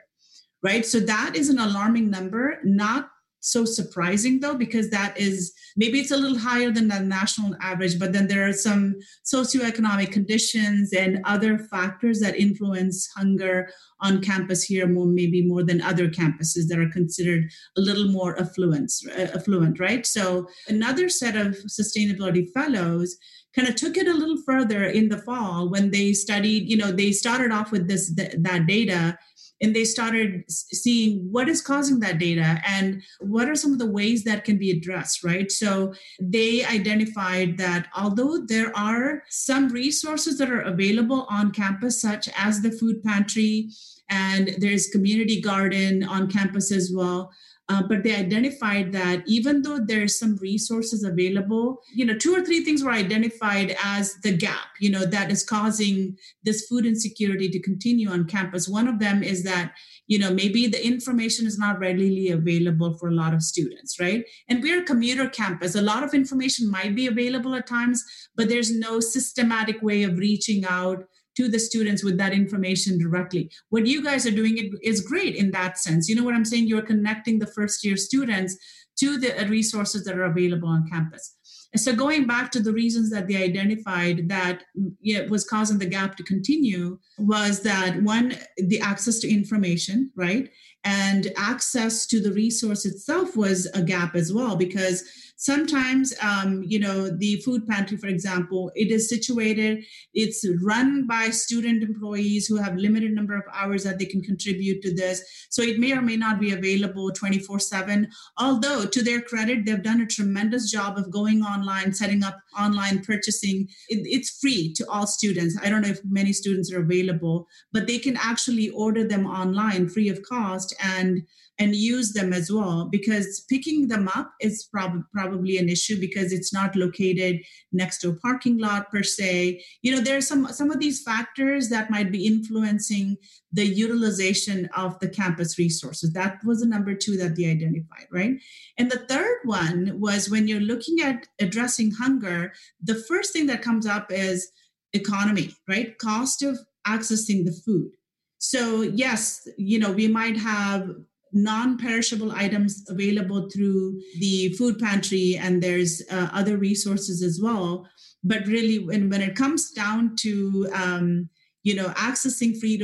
right? So that is an alarming number, not so surprising though because that is maybe it's a little higher than the national average but then there are some socioeconomic conditions and other factors that influence hunger on campus here more maybe more than other campuses that are considered a little more affluent uh, affluent right? So another set of sustainability fellows kind of took it a little further in the fall when they studied you know they started off with this that data and they started seeing what is causing that data and what are some of the ways that can be addressed right? So they identified that although there are some resources that are available on campus such as the food pantry and there's community garden on campus as well uh, but they identified that even though there's some resources available, you know, two or three things were identified as the gap, you know, that is causing this food insecurity to continue on campus. One of them is that, you know, maybe the information is not readily available for a lot of students, right? And we're a commuter campus. A lot of information might be available at times, but there's no systematic way of reaching out to the students with that information directly. What you guys are doing is great in that sense. You know what I'm saying? You're connecting the first year students to the resources that are available on campus. So going back to the reasons that they identified that mm, you know, was causing the gap to continue was that one, the access to information, right? And access to the resource itself was a gap as well because sometimes um, you know the food pantry for example it is situated it's run by student employees who have limited number of hours that they can contribute to this. So it may or may not be available 24 7 although to their credit they've done a tremendous job of going online setting up online purchasing. It, it's free to all students. I don't know if many students are available but they can actually order them online free of cost and and use them as well because picking them up is prob- probably an issue because it's not located next to a parking lot per se. You know there are some some of these factors that might be influencing the utilization of the campus resources. That was the number two that they identified right? And the third one was when you're looking at addressing hunger the first thing that comes up is economy right? Cost of accessing the food. So yes you know we might have non-perishable items available through the food pantry and there's uh, other resources as well. But really when, when it comes down to um, you know accessing free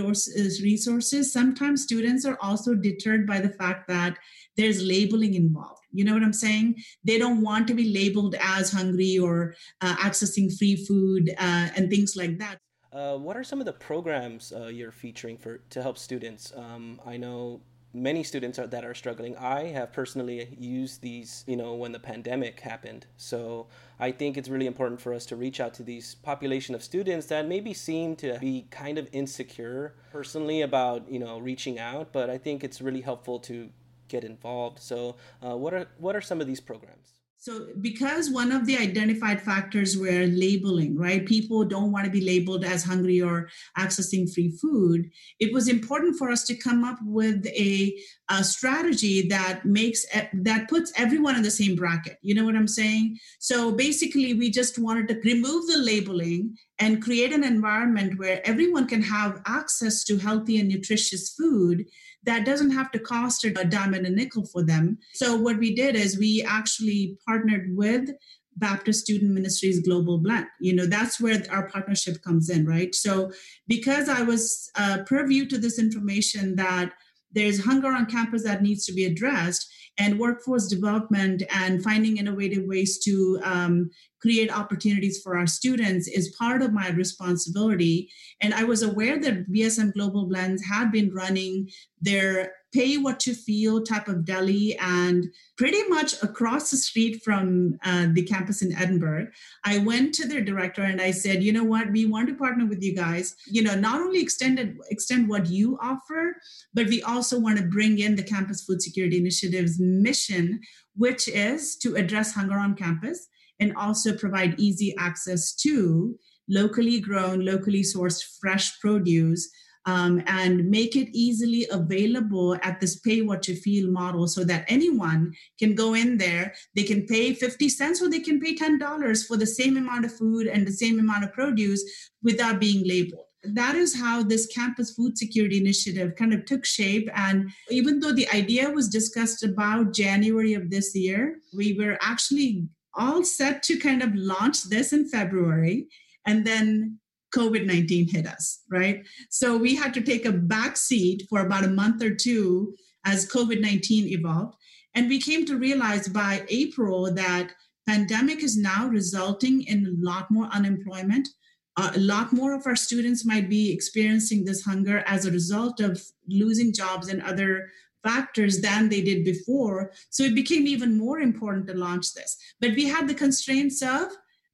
resources sometimes students are also deterred by the fact that there's labeling involved. You know what i'm saying? They don't want to be labeled as hungry or uh, accessing free food uh, and things like that. Uh, what are some of the programs uh, you're featuring for to help students? Um, i know many students are, that are struggling. I have personally used these, you know, when the pandemic happened. So I think it's really important for us to reach out to these population of students that maybe seem to be kind of insecure personally about, you know, reaching out. But I think it's really helpful to get involved. So uh, what are what are some of these programs? So, because one of the identified factors were labeling, right? People don't want to be labeled as hungry or accessing free food. It was important for us to come up with a, a strategy that makes that puts everyone in the same bracket. You know what I'm saying? So, basically, we just wanted to remove the labeling and create an environment where everyone can have access to healthy and nutritious food that doesn't have to cost a dime and a nickel for them. So what we did is we actually partnered with Baptist Student Ministries Global Blend. You know, that's where our partnership comes in, right? So because I was uh, purview to this information that there's hunger on campus that needs to be addressed, and workforce development and finding innovative ways to um, create opportunities for our students is part of my responsibility. And I was aware that BSM Global Blends had been running their pay what you feel type of deli and pretty much across the street from uh, the campus in Edinburg i went to their director and i said you know what? We want to partner with you guys. You know not only extend it, extend what you offer but we also want to bring in the campus food security initiative's mission which is to address hunger on campus and also provide easy access to locally grown, locally sourced fresh produce um, and make it easily available at this pay what you feel model so that anyone can go in there. They can pay 50 cents or they can pay $10 for the same amount of food and the same amount of produce without being labeled. That is how this campus food security initiative kind of took shape. And even though the idea was discussed about january of this year we were actually all set to kind of launch this in february. And then COVID 19 hit us, right? So we had to take a back seat for about a month or two as COVID 19 evolved. And we came to realize by April that pandemic is now resulting in a lot more unemployment. Uh, a lot more of our students might be experiencing this hunger as a result of losing jobs and other factors than they did before. So it became even more important to launch this. But we had the constraints of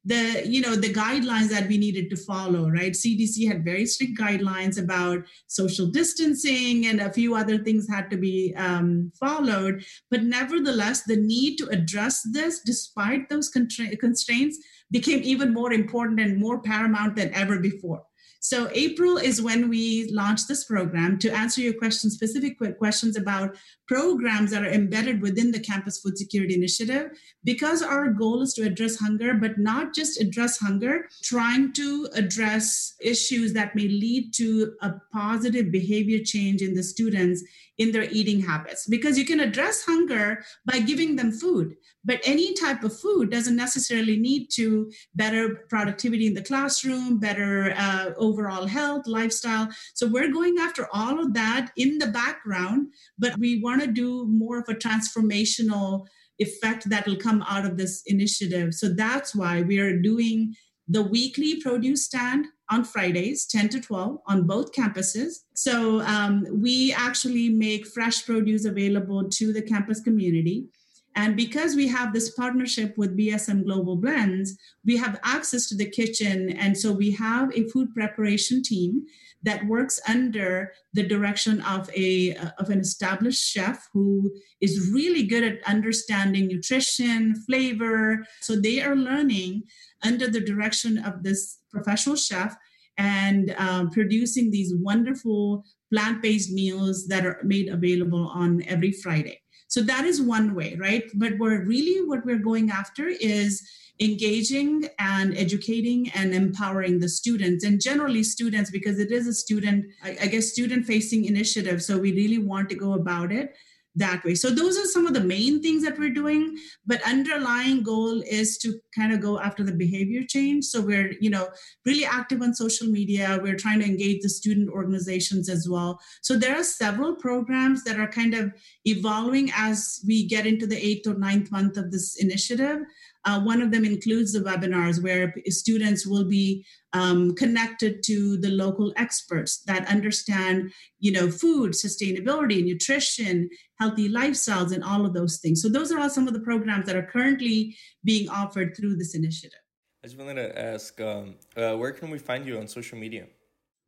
the you know the guidelines that we needed to follow right? Cdc had very strict guidelines about social distancing and a few other things had to be um, followed. But nevertheless the need to address this despite those constraints became even more important and more paramount than ever before so April is when we launched this program to answer your question, specific questions about programs that are embedded within the Campus Food Security Initiative, because our goal is to address hunger, but not just address hunger, trying to address issues that may lead to a positive behavior change in the students in their eating habits. Because you can address hunger by giving them food, but any type of food doesn't necessarily need to better productivity in the classroom, better uh, overall health, lifestyle. So we're going after all of that in the background, but we want to do more of a transformational effect that will come out of this initiative. So that's why we are doing the weekly produce stand on Fridays, 10 to 12, on both campuses. So um, we actually make fresh produce available to the campus community. And because we have this partnership with BSM Global Blends, we have access to the kitchen. And so we have a food preparation team that works under the direction of a of an established chef who is really good at understanding nutrition, flavor. So they are learning under the direction of this professional chef and um, producing these wonderful plant-based meals that are made available on every Friday. So that is one way, right? But we're really what we're going after is engaging and educating and empowering the students and generally students because it is a student, I guess, student facing initiative. So we really want to go about it that way. So those are some of the main things that we're doing, but underlying goal is to kind of go after the behavior change. So we're, you know, really active on social media. We're trying to engage the student organizations as well. So there are several programs that are kind of evolving as we get into the eighth or ninth month of this initiative. Uh, one of them includes the webinars where students will be um, connected to the local experts that understand, you know, food, sustainability, nutrition, healthy lifestyles, and all of those things. So those are all some of the programs that are currently being offered through this initiative. I just wanted to ask, um, uh, where can we find you on social media?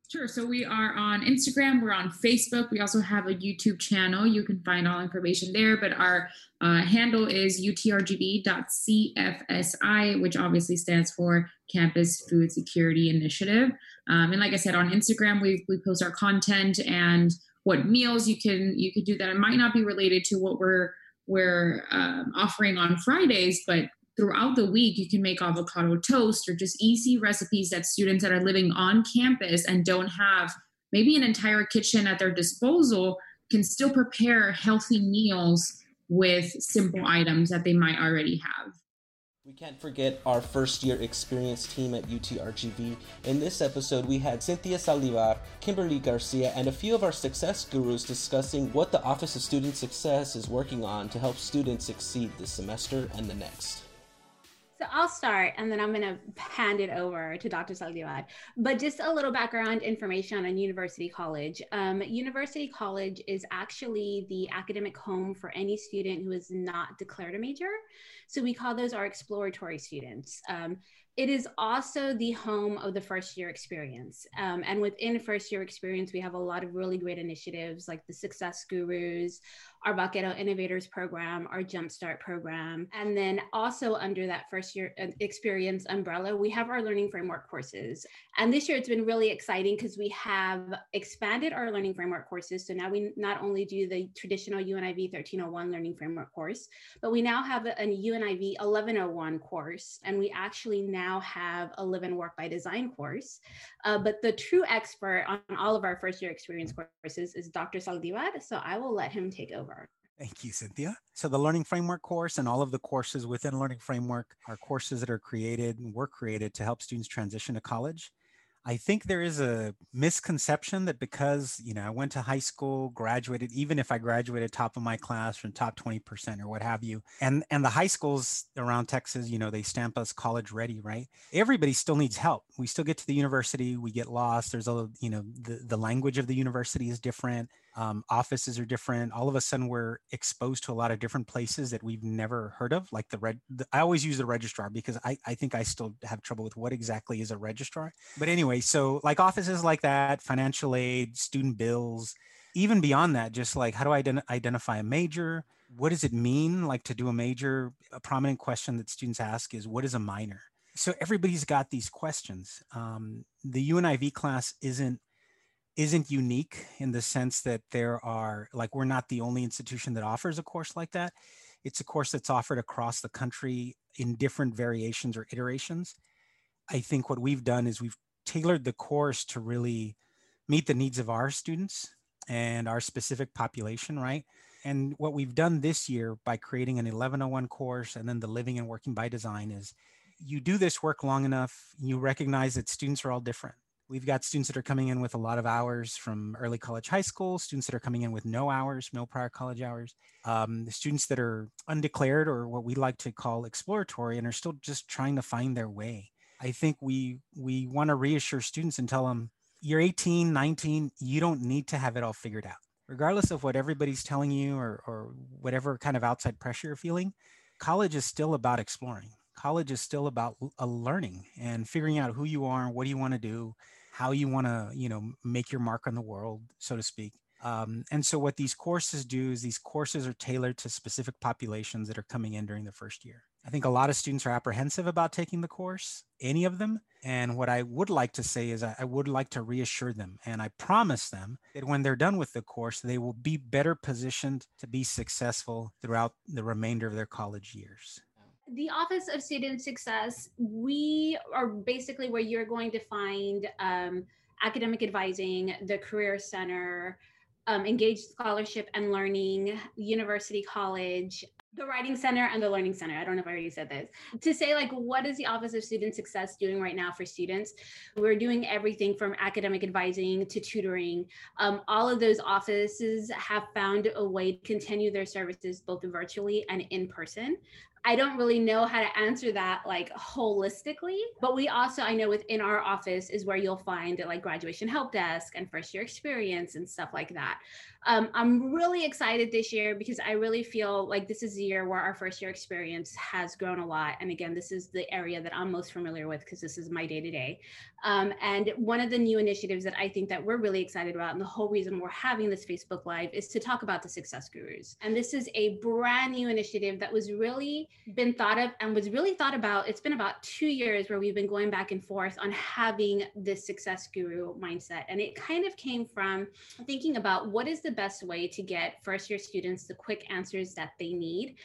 Sure. So we are on Instagram. We're on Facebook. We also have a YouTube channel. You can find all information there. But our uh, handle is utrgv.cfsi, which obviously stands for Campus Food Security Initiative. Um, and like I said, on Instagram, we, we post our content and what meals you can you can do that. It might not be related to what we're we're um, offering on Fridays, but throughout the week you can make avocado toast or just easy recipes that students that are living on campus and don't have maybe an entire kitchen at their disposal can still prepare healthy meals with simple items that they might already have. We can't forget our first year experience team at UTRGV. In this episode, we had Cynthia Salivar, Kimberly Garcia, and a few of our success gurus discussing what the Office of Student Success is working on to help students succeed this semester and the next. So I'll start and then I'm going to hand it over to Dr. Saldivar. But just a little background information on University College. Um, University College is actually the academic home for any student who is not declared a major. So we call those our exploratory students. Um, it is also the home of the first year experience. Um, and within first year experience, we have a lot of really great initiatives like the Success Gurus, our Vaquero Innovators program, our Jumpstart program. And then also under that first year uh, experience umbrella, we have our learning framework courses. And this year it's been really exciting because we have expanded our learning framework courses. So now we not only do the traditional UNIV 1301 learning framework course, but we now have a, a UNIV 1101 course. And we actually now have a live and work by design course. Uh, but the true expert on all of our first year experience courses is Dr. Saldivar. So I will let him take over over. Thank you, Cynthia. So the Learning Framework course and all of the courses within Learning Framework are courses that are created and were created to help students transition to college. I think there is a misconception that because, you know, I went to high school, graduated, even if I graduated top of my class from top 20% or what have you, and and the high schools around Texas, you know, they stamp us college ready, right? Everybody still needs help. We still get to the university, we get lost. There's a, you know, the, the language of the university is different um, offices are different. All of a sudden, we're exposed to a lot of different places that we've never heard of. Like the red, the, I always use the registrar because I, I think I still have trouble with what exactly is a registrar. But anyway, so like offices like that, financial aid, student bills, even beyond that, just like how do I ident- identify a major? What does it mean, like to do a major? A prominent question that students ask is, what is a minor? So everybody's got these questions. Um, the UNIV class isn't isn't unique in the sense that there are like we're not the only institution that offers a course like that. It's a course that's offered across the country in different variations or iterations. I think what we've done is we've tailored the course to really meet the needs of our students and our specific population right? And what we've done this year by creating an 1101 course and then the living and working by design is you do this work long enough you recognize that students are all different We've got students that are coming in with a lot of hours from early college, high school, students that are coming in with no hours, no prior college hours, um, the students that are undeclared or what we like to call exploratory and are still just trying to find their way. I think we we want to reassure students and tell them you're 18, 19, you don't need to have it all figured out. Regardless of what everybody's telling you or, or whatever kind of outside pressure you're feeling, college is still about exploring college is still about uh, learning and figuring out who you are and what do you want to do how you want to you know make your mark on the world so to speak. Um, and so what these courses do is these courses are tailored to specific populations that are coming in during the first year. I think a lot of students are apprehensive about taking the course any of them and what i would like to say is i would like to reassure them and i promise them that when they're done with the course they will be better positioned to be successful throughout the remainder of their college years the Office of Student Success, we are basically where you're going to find um, academic advising, the Career Center, um, Engaged Scholarship and Learning, University College, the Writing Center, and the Learning Center. I don't know if I already said this. To say, like, what is the Office of Student Success doing right now for students? We're doing everything from academic advising to tutoring. Um, all of those offices have found a way to continue their services both virtually and in person. I don't really know how to answer that like holistically. But we also, I know within our office is where you'll find like graduation help desk and first year experience and stuff like that. Um, I'm really excited this year because I really feel like this is the year where our first year experience has grown a lot. And again, this is the area that I'm most familiar with because this is my day to day. Um, and one of the new initiatives that I think that we're really excited about, and the whole reason we're having this Facebook Live is to talk about the Success Gurus. And this is a brand new initiative that was really been thought of and was really thought about. It's been about two years where we've been going back and forth on having this Success Guru mindset. And it kind of came from thinking about what is the best way to get first year students the quick answers that they need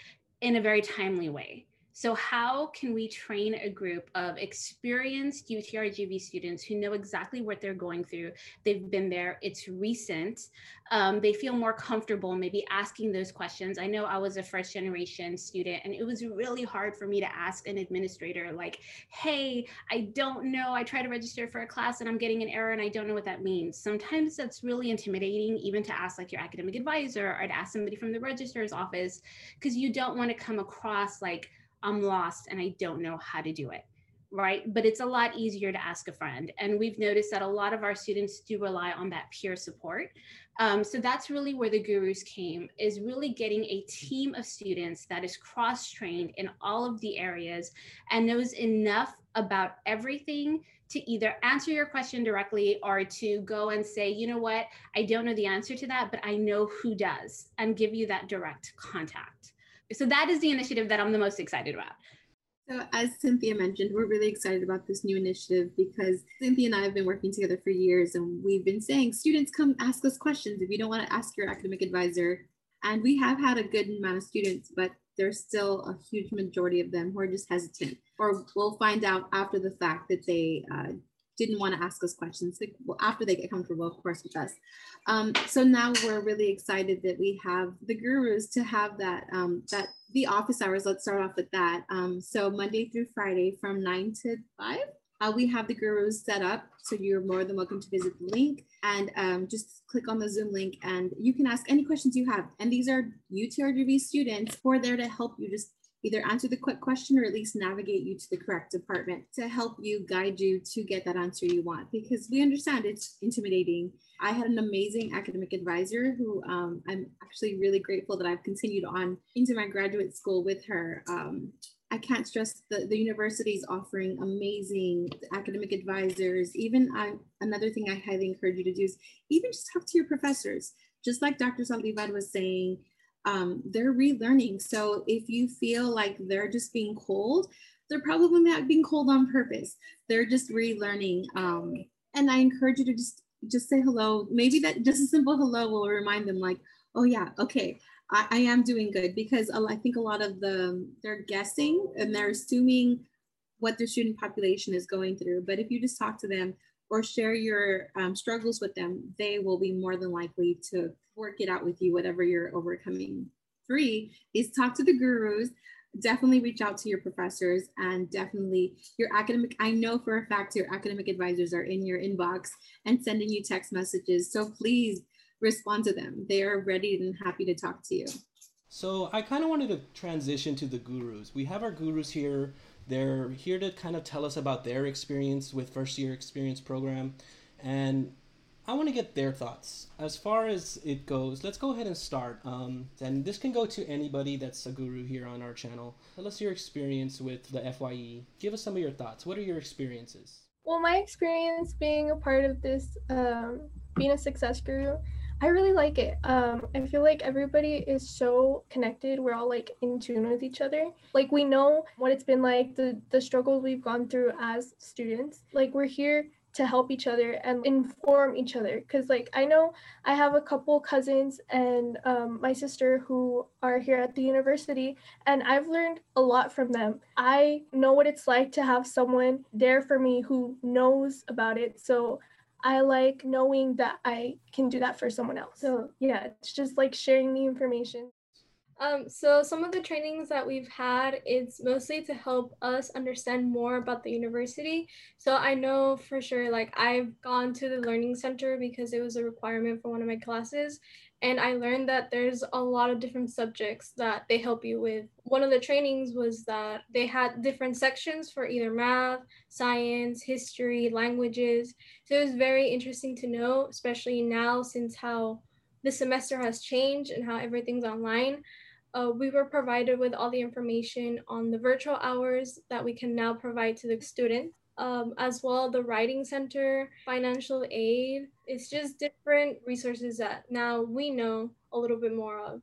in a very timely way. So, how can we train a group of experienced UTRGV students who know exactly what they're going through? They've been there, it's recent. Um, they feel more comfortable maybe asking those questions. I know I was a first generation student, and it was really hard for me to ask an administrator, like, hey, I don't know. I try to register for a class and I'm getting an error and I don't know what that means. Sometimes that's really intimidating, even to ask like your academic advisor or to ask somebody from the registrar's office, because you don't want to come across like, I'm lost and I don't know how to do it. right? But it's a lot easier to ask a friend. And we've noticed that a lot of our students do rely on that peer support. Um, so that's really where the gurus came, is really getting a team of students that is cross-trained in all of the areas and knows enough about everything to either answer your question directly or to go and say, you know what, I don't know the answer to that, but I know who does, and give you that direct contact. So that is the initiative that I'm the most excited about. So, as Cynthia mentioned, we're really excited about this new initiative because Cynthia and I have been working together for years, and we've been saying, students, come ask us questions if you don't want to ask your academic advisor. And we have had a good amount of students, but there's still a huge majority of them who are just hesitant, or we'll find out after the fact that they uh, didn't want to ask us questions after they get comfortable, of course, with us. Um, so now we're really excited that we have the gurus to have that um, that the office hours. Let's start off with that. Um, so Monday through Friday from nine to five. Uh, we have the gurus set up, so you're more than welcome to visit the link and um, just click on the Zoom link and you can ask any questions you have. And these are UTRGV students who are there to help you just either answer the quick question or at least navigate you to the correct department to help you guide you to get that answer you want because we understand it's intimidating i had an amazing academic advisor who um, i'm actually really grateful that i've continued on into my graduate school with her um, I can't stress the, the university is offering amazing academic advisors. Even I, another thing I highly encourage you to do is even just talk to your professors. Just like Dr. Saldívar was saying, um, they're relearning. So if you feel like they're just being cold, they're probably not being cold on purpose. They're just relearning. Um, and I encourage you to just just say hello. Maybe that just a simple hello will remind them like, oh yeah, okay, I, I am doing good because I think a lot of the they're guessing and they're assuming what their student population is going through. But if you just talk to them or share your um, struggles with them, they will be more than likely to work it out with you, whatever you're overcoming. Three is talk to the gurus. Definitely reach out to your professors and definitely your academic. I know for a fact your academic advisors are in your inbox and sending you text messages. So please respond to them. They are ready and happy to talk to you. So I kind of wanted to transition to the gurus. We have our gurus here they're here to kind of tell us about their experience with first year experience program. And I want to get their thoughts. As far as it goes, let's go ahead and start. Um, and this can go to anybody that's a guru here on our channel. Tell us your experience with the FYE. Give us some of your thoughts. What are your experiences? Well, my experience being a part of this, um, being a success guru, I really like it. Um, I feel like everybody is so connected. We're all like in tune with each other. Like we know what it's been like, the the struggles we've gone through as students. Like we're here to help each other and inform each other because like i know i have a couple cousins and um, my sister who are here at the university and i've learned a lot from them i know what it's like to have someone there for me who knows about it so I like knowing that I can do that for someone else. So yeah, it's just like sharing the information. Um, so some of the trainings that we've had, it's mostly to help us understand more about the university. So I know for sure, like I've gone to the learning center because it was a requirement for one of my classes, and I learned that there's a lot of different subjects that they help you with. One of the trainings was that they had different sections for either math, science, history, languages. So it was very interesting to know, especially now since how the semester has changed and how everything's online. Uh, we were provided with all the information on the virtual hours that we can now provide to the students um, as well the writing center financial aid it's just different resources that now we know a little bit more of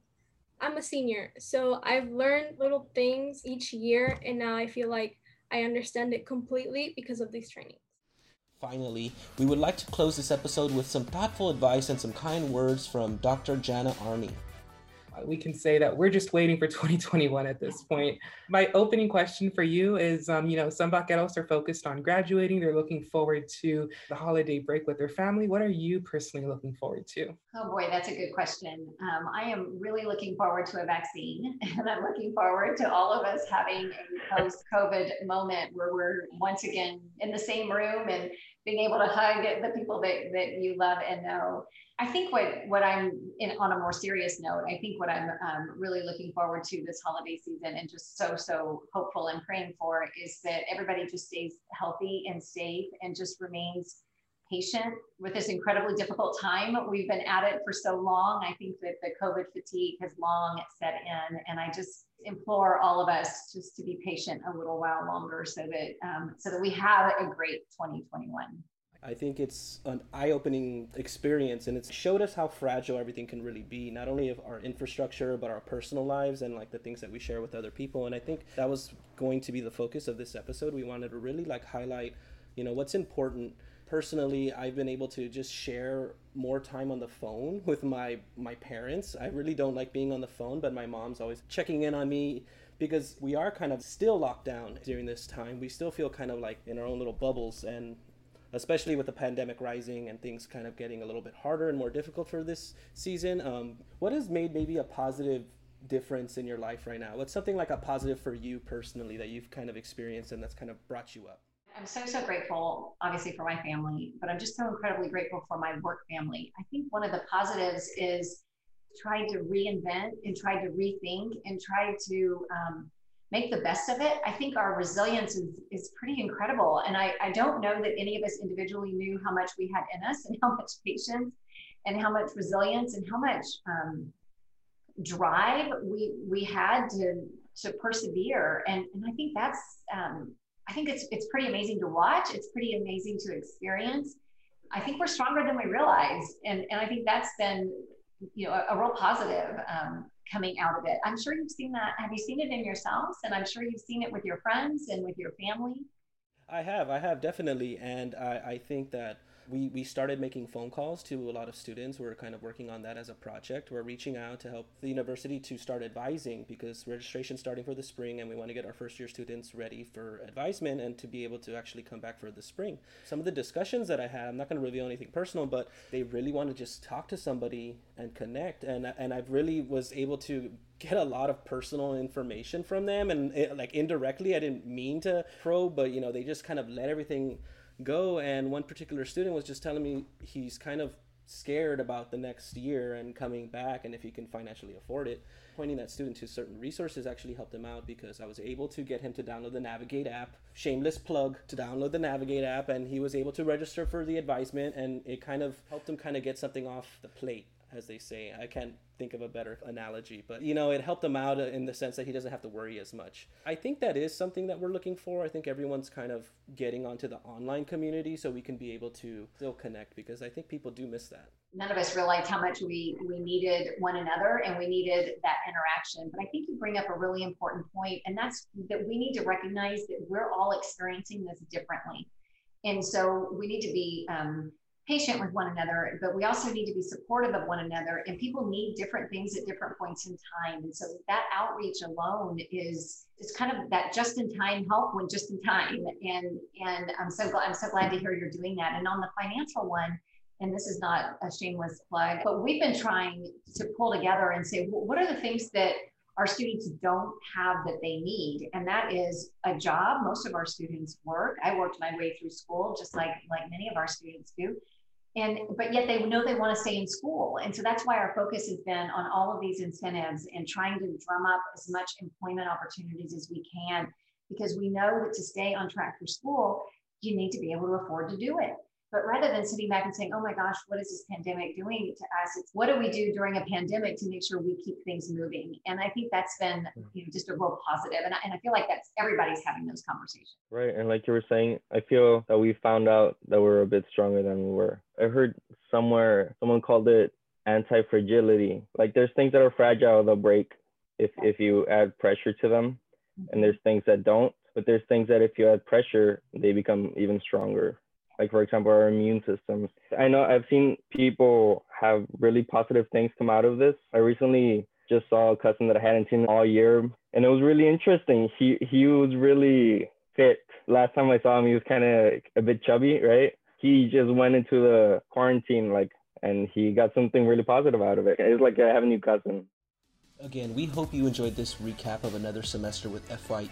i'm a senior so i've learned little things each year and now i feel like i understand it completely because of these trainings Finally, we would like to close this episode with some thoughtful advice and some kind words from Dr. Janna Arney we can say that we're just waiting for 2021 at this point. My opening question for you is, um, you know, some vaqueros are focused on graduating. They're looking forward to the holiday break with their family. What are you personally looking forward to? Oh boy, that's a good question. Um, I am really looking forward to a vaccine, and I'm looking forward to all of us having a post-COVID moment where we're once again in the same room and being able to hug the people that, that you love and know. I think what, what I'm in on a more serious note, I think what I'm um, really looking forward to this holiday season and just so, so hopeful and praying for is that everybody just stays healthy and safe and just remains patient with this incredibly difficult time. We've been at it for so long. I think that the COVID fatigue has long set in, and I just implore all of us just to be patient a little while longer, so that um, so that we have a great 2021. I think it's an eye-opening experience, and it's showed us how fragile everything can really be. Not only of our infrastructure, but our personal lives and like the things that we share with other people. And I think that was going to be the focus of this episode. We wanted to really like highlight, you know, what's important personally i've been able to just share more time on the phone with my my parents. I really don't like being on the phone but my mom's always checking in on me because we are kind of still locked down during this time. We still feel kind of like in our own little bubbles and especially with the pandemic rising and things kind of getting a little bit harder and more difficult for this season um, what has made maybe a positive difference in your life right now? What's something like a positive for you personally that you've kind of experienced and that's kind of brought you up I'm so, so grateful, obviously, for my family, but I'm just so incredibly grateful for my work family. I think one of the positives is trying to reinvent and try to rethink and try to um, make the best of it. I think our resilience is, is pretty incredible. And I, I don't know that any of us individually knew how much we had in us and how much patience and how much resilience and how much um, drive we, we had to, to persevere. And, and I think that's, um, I think it's it's pretty amazing to watch. It's pretty amazing to experience. I think we're stronger than we realize, and and I think that's been you know a, a real positive um, coming out of it. I'm sure you've seen that. Have you seen it in yourselves? And I'm sure you've seen it with your friends and with your family. I have, I have definitely, and I I think that we, we started making phone calls to a lot of students. We're kind of working on that as a project. We're reaching out to help the university to start advising because registration starting for the spring and we want to get our first year students ready for advisement and to be able to actually come back for the spring. Some of the discussions that I had, I'm not going to reveal anything personal, but they really want to just talk to somebody and connect. And, and I really was able to get a lot of personal information from them and it, like indirectly i didn't mean to probe but you know they just kind of let everything go and one particular student was just telling me he's kind of scared about the next year and coming back and if he can financially afford it. Pointing that student to certain resources actually helped him out because i was able to get him to download the navigate app. Shameless plug to download the navigate app and he was able to register for the advisement and it kind of helped him kind of get something off the plate as they say. I can't think of a better analogy, but you know, it helped him out in the sense that he doesn't have to worry as much. I think that is something that we're looking for. I think everyone's kind of getting onto the online community so we can be able to still connect because I think people do miss that. None of us realized how much we we needed one another and we needed that interaction. But I think you bring up a really important point, and that's that we need to recognize that we're all experiencing this differently. And so we need to be um, patient with one another, but we also need to be supportive of one another. And people need different things at different points in time. And so that outreach alone is is kind of that just in time help when just in time. And and I'm so glad I'm so glad to hear you're doing that. And on the financial one, and this is not a shameless plug, but we've been trying to pull together and say, what are the things that our students don't have that they need and that is a job most of our students work i worked my way through school just like like many of our students do and but yet they know they want to stay in school. And so that's why our focus has been on all of these incentives and trying to drum up as much employment opportunities as we can because we know that to stay on track for school you need to be able to afford to do it but rather than sitting back and saying, oh my gosh, what is this pandemic doing to us? It's what do we do during a pandemic to make sure we keep things moving? And I think that's been mm. you know, just a real positive. And I, and I feel like that's everybody's having those conversations. Right. And like you were saying, I feel that we found out that we're a bit stronger than we were. I heard somewhere someone called it anti fragility. Like there's things that are fragile, they'll break if, if you add pressure to them. And mm-hmm. there's things that don't. But there's things that if you add pressure, they become even stronger like for example our immune systems i know i've seen people have really positive things come out of this. I recently just saw a cousin that i hadn't seen all year and it was really interesting. He he was really fit. Last time i saw him he was kind of a bit chubby right? He just went into the quarantine like and he got something really positive out of it. It's like i have a new cousin Again, we hope you enjoyed this recap of another semester with FYE.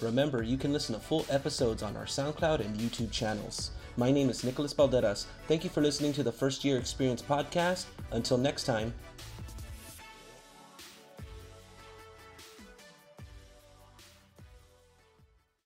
Remember, you can listen to full episodes on our SoundCloud and YouTube channels. My name is Nicholas Balderas. Thank you for listening to the First Year Experience podcast. Until next time,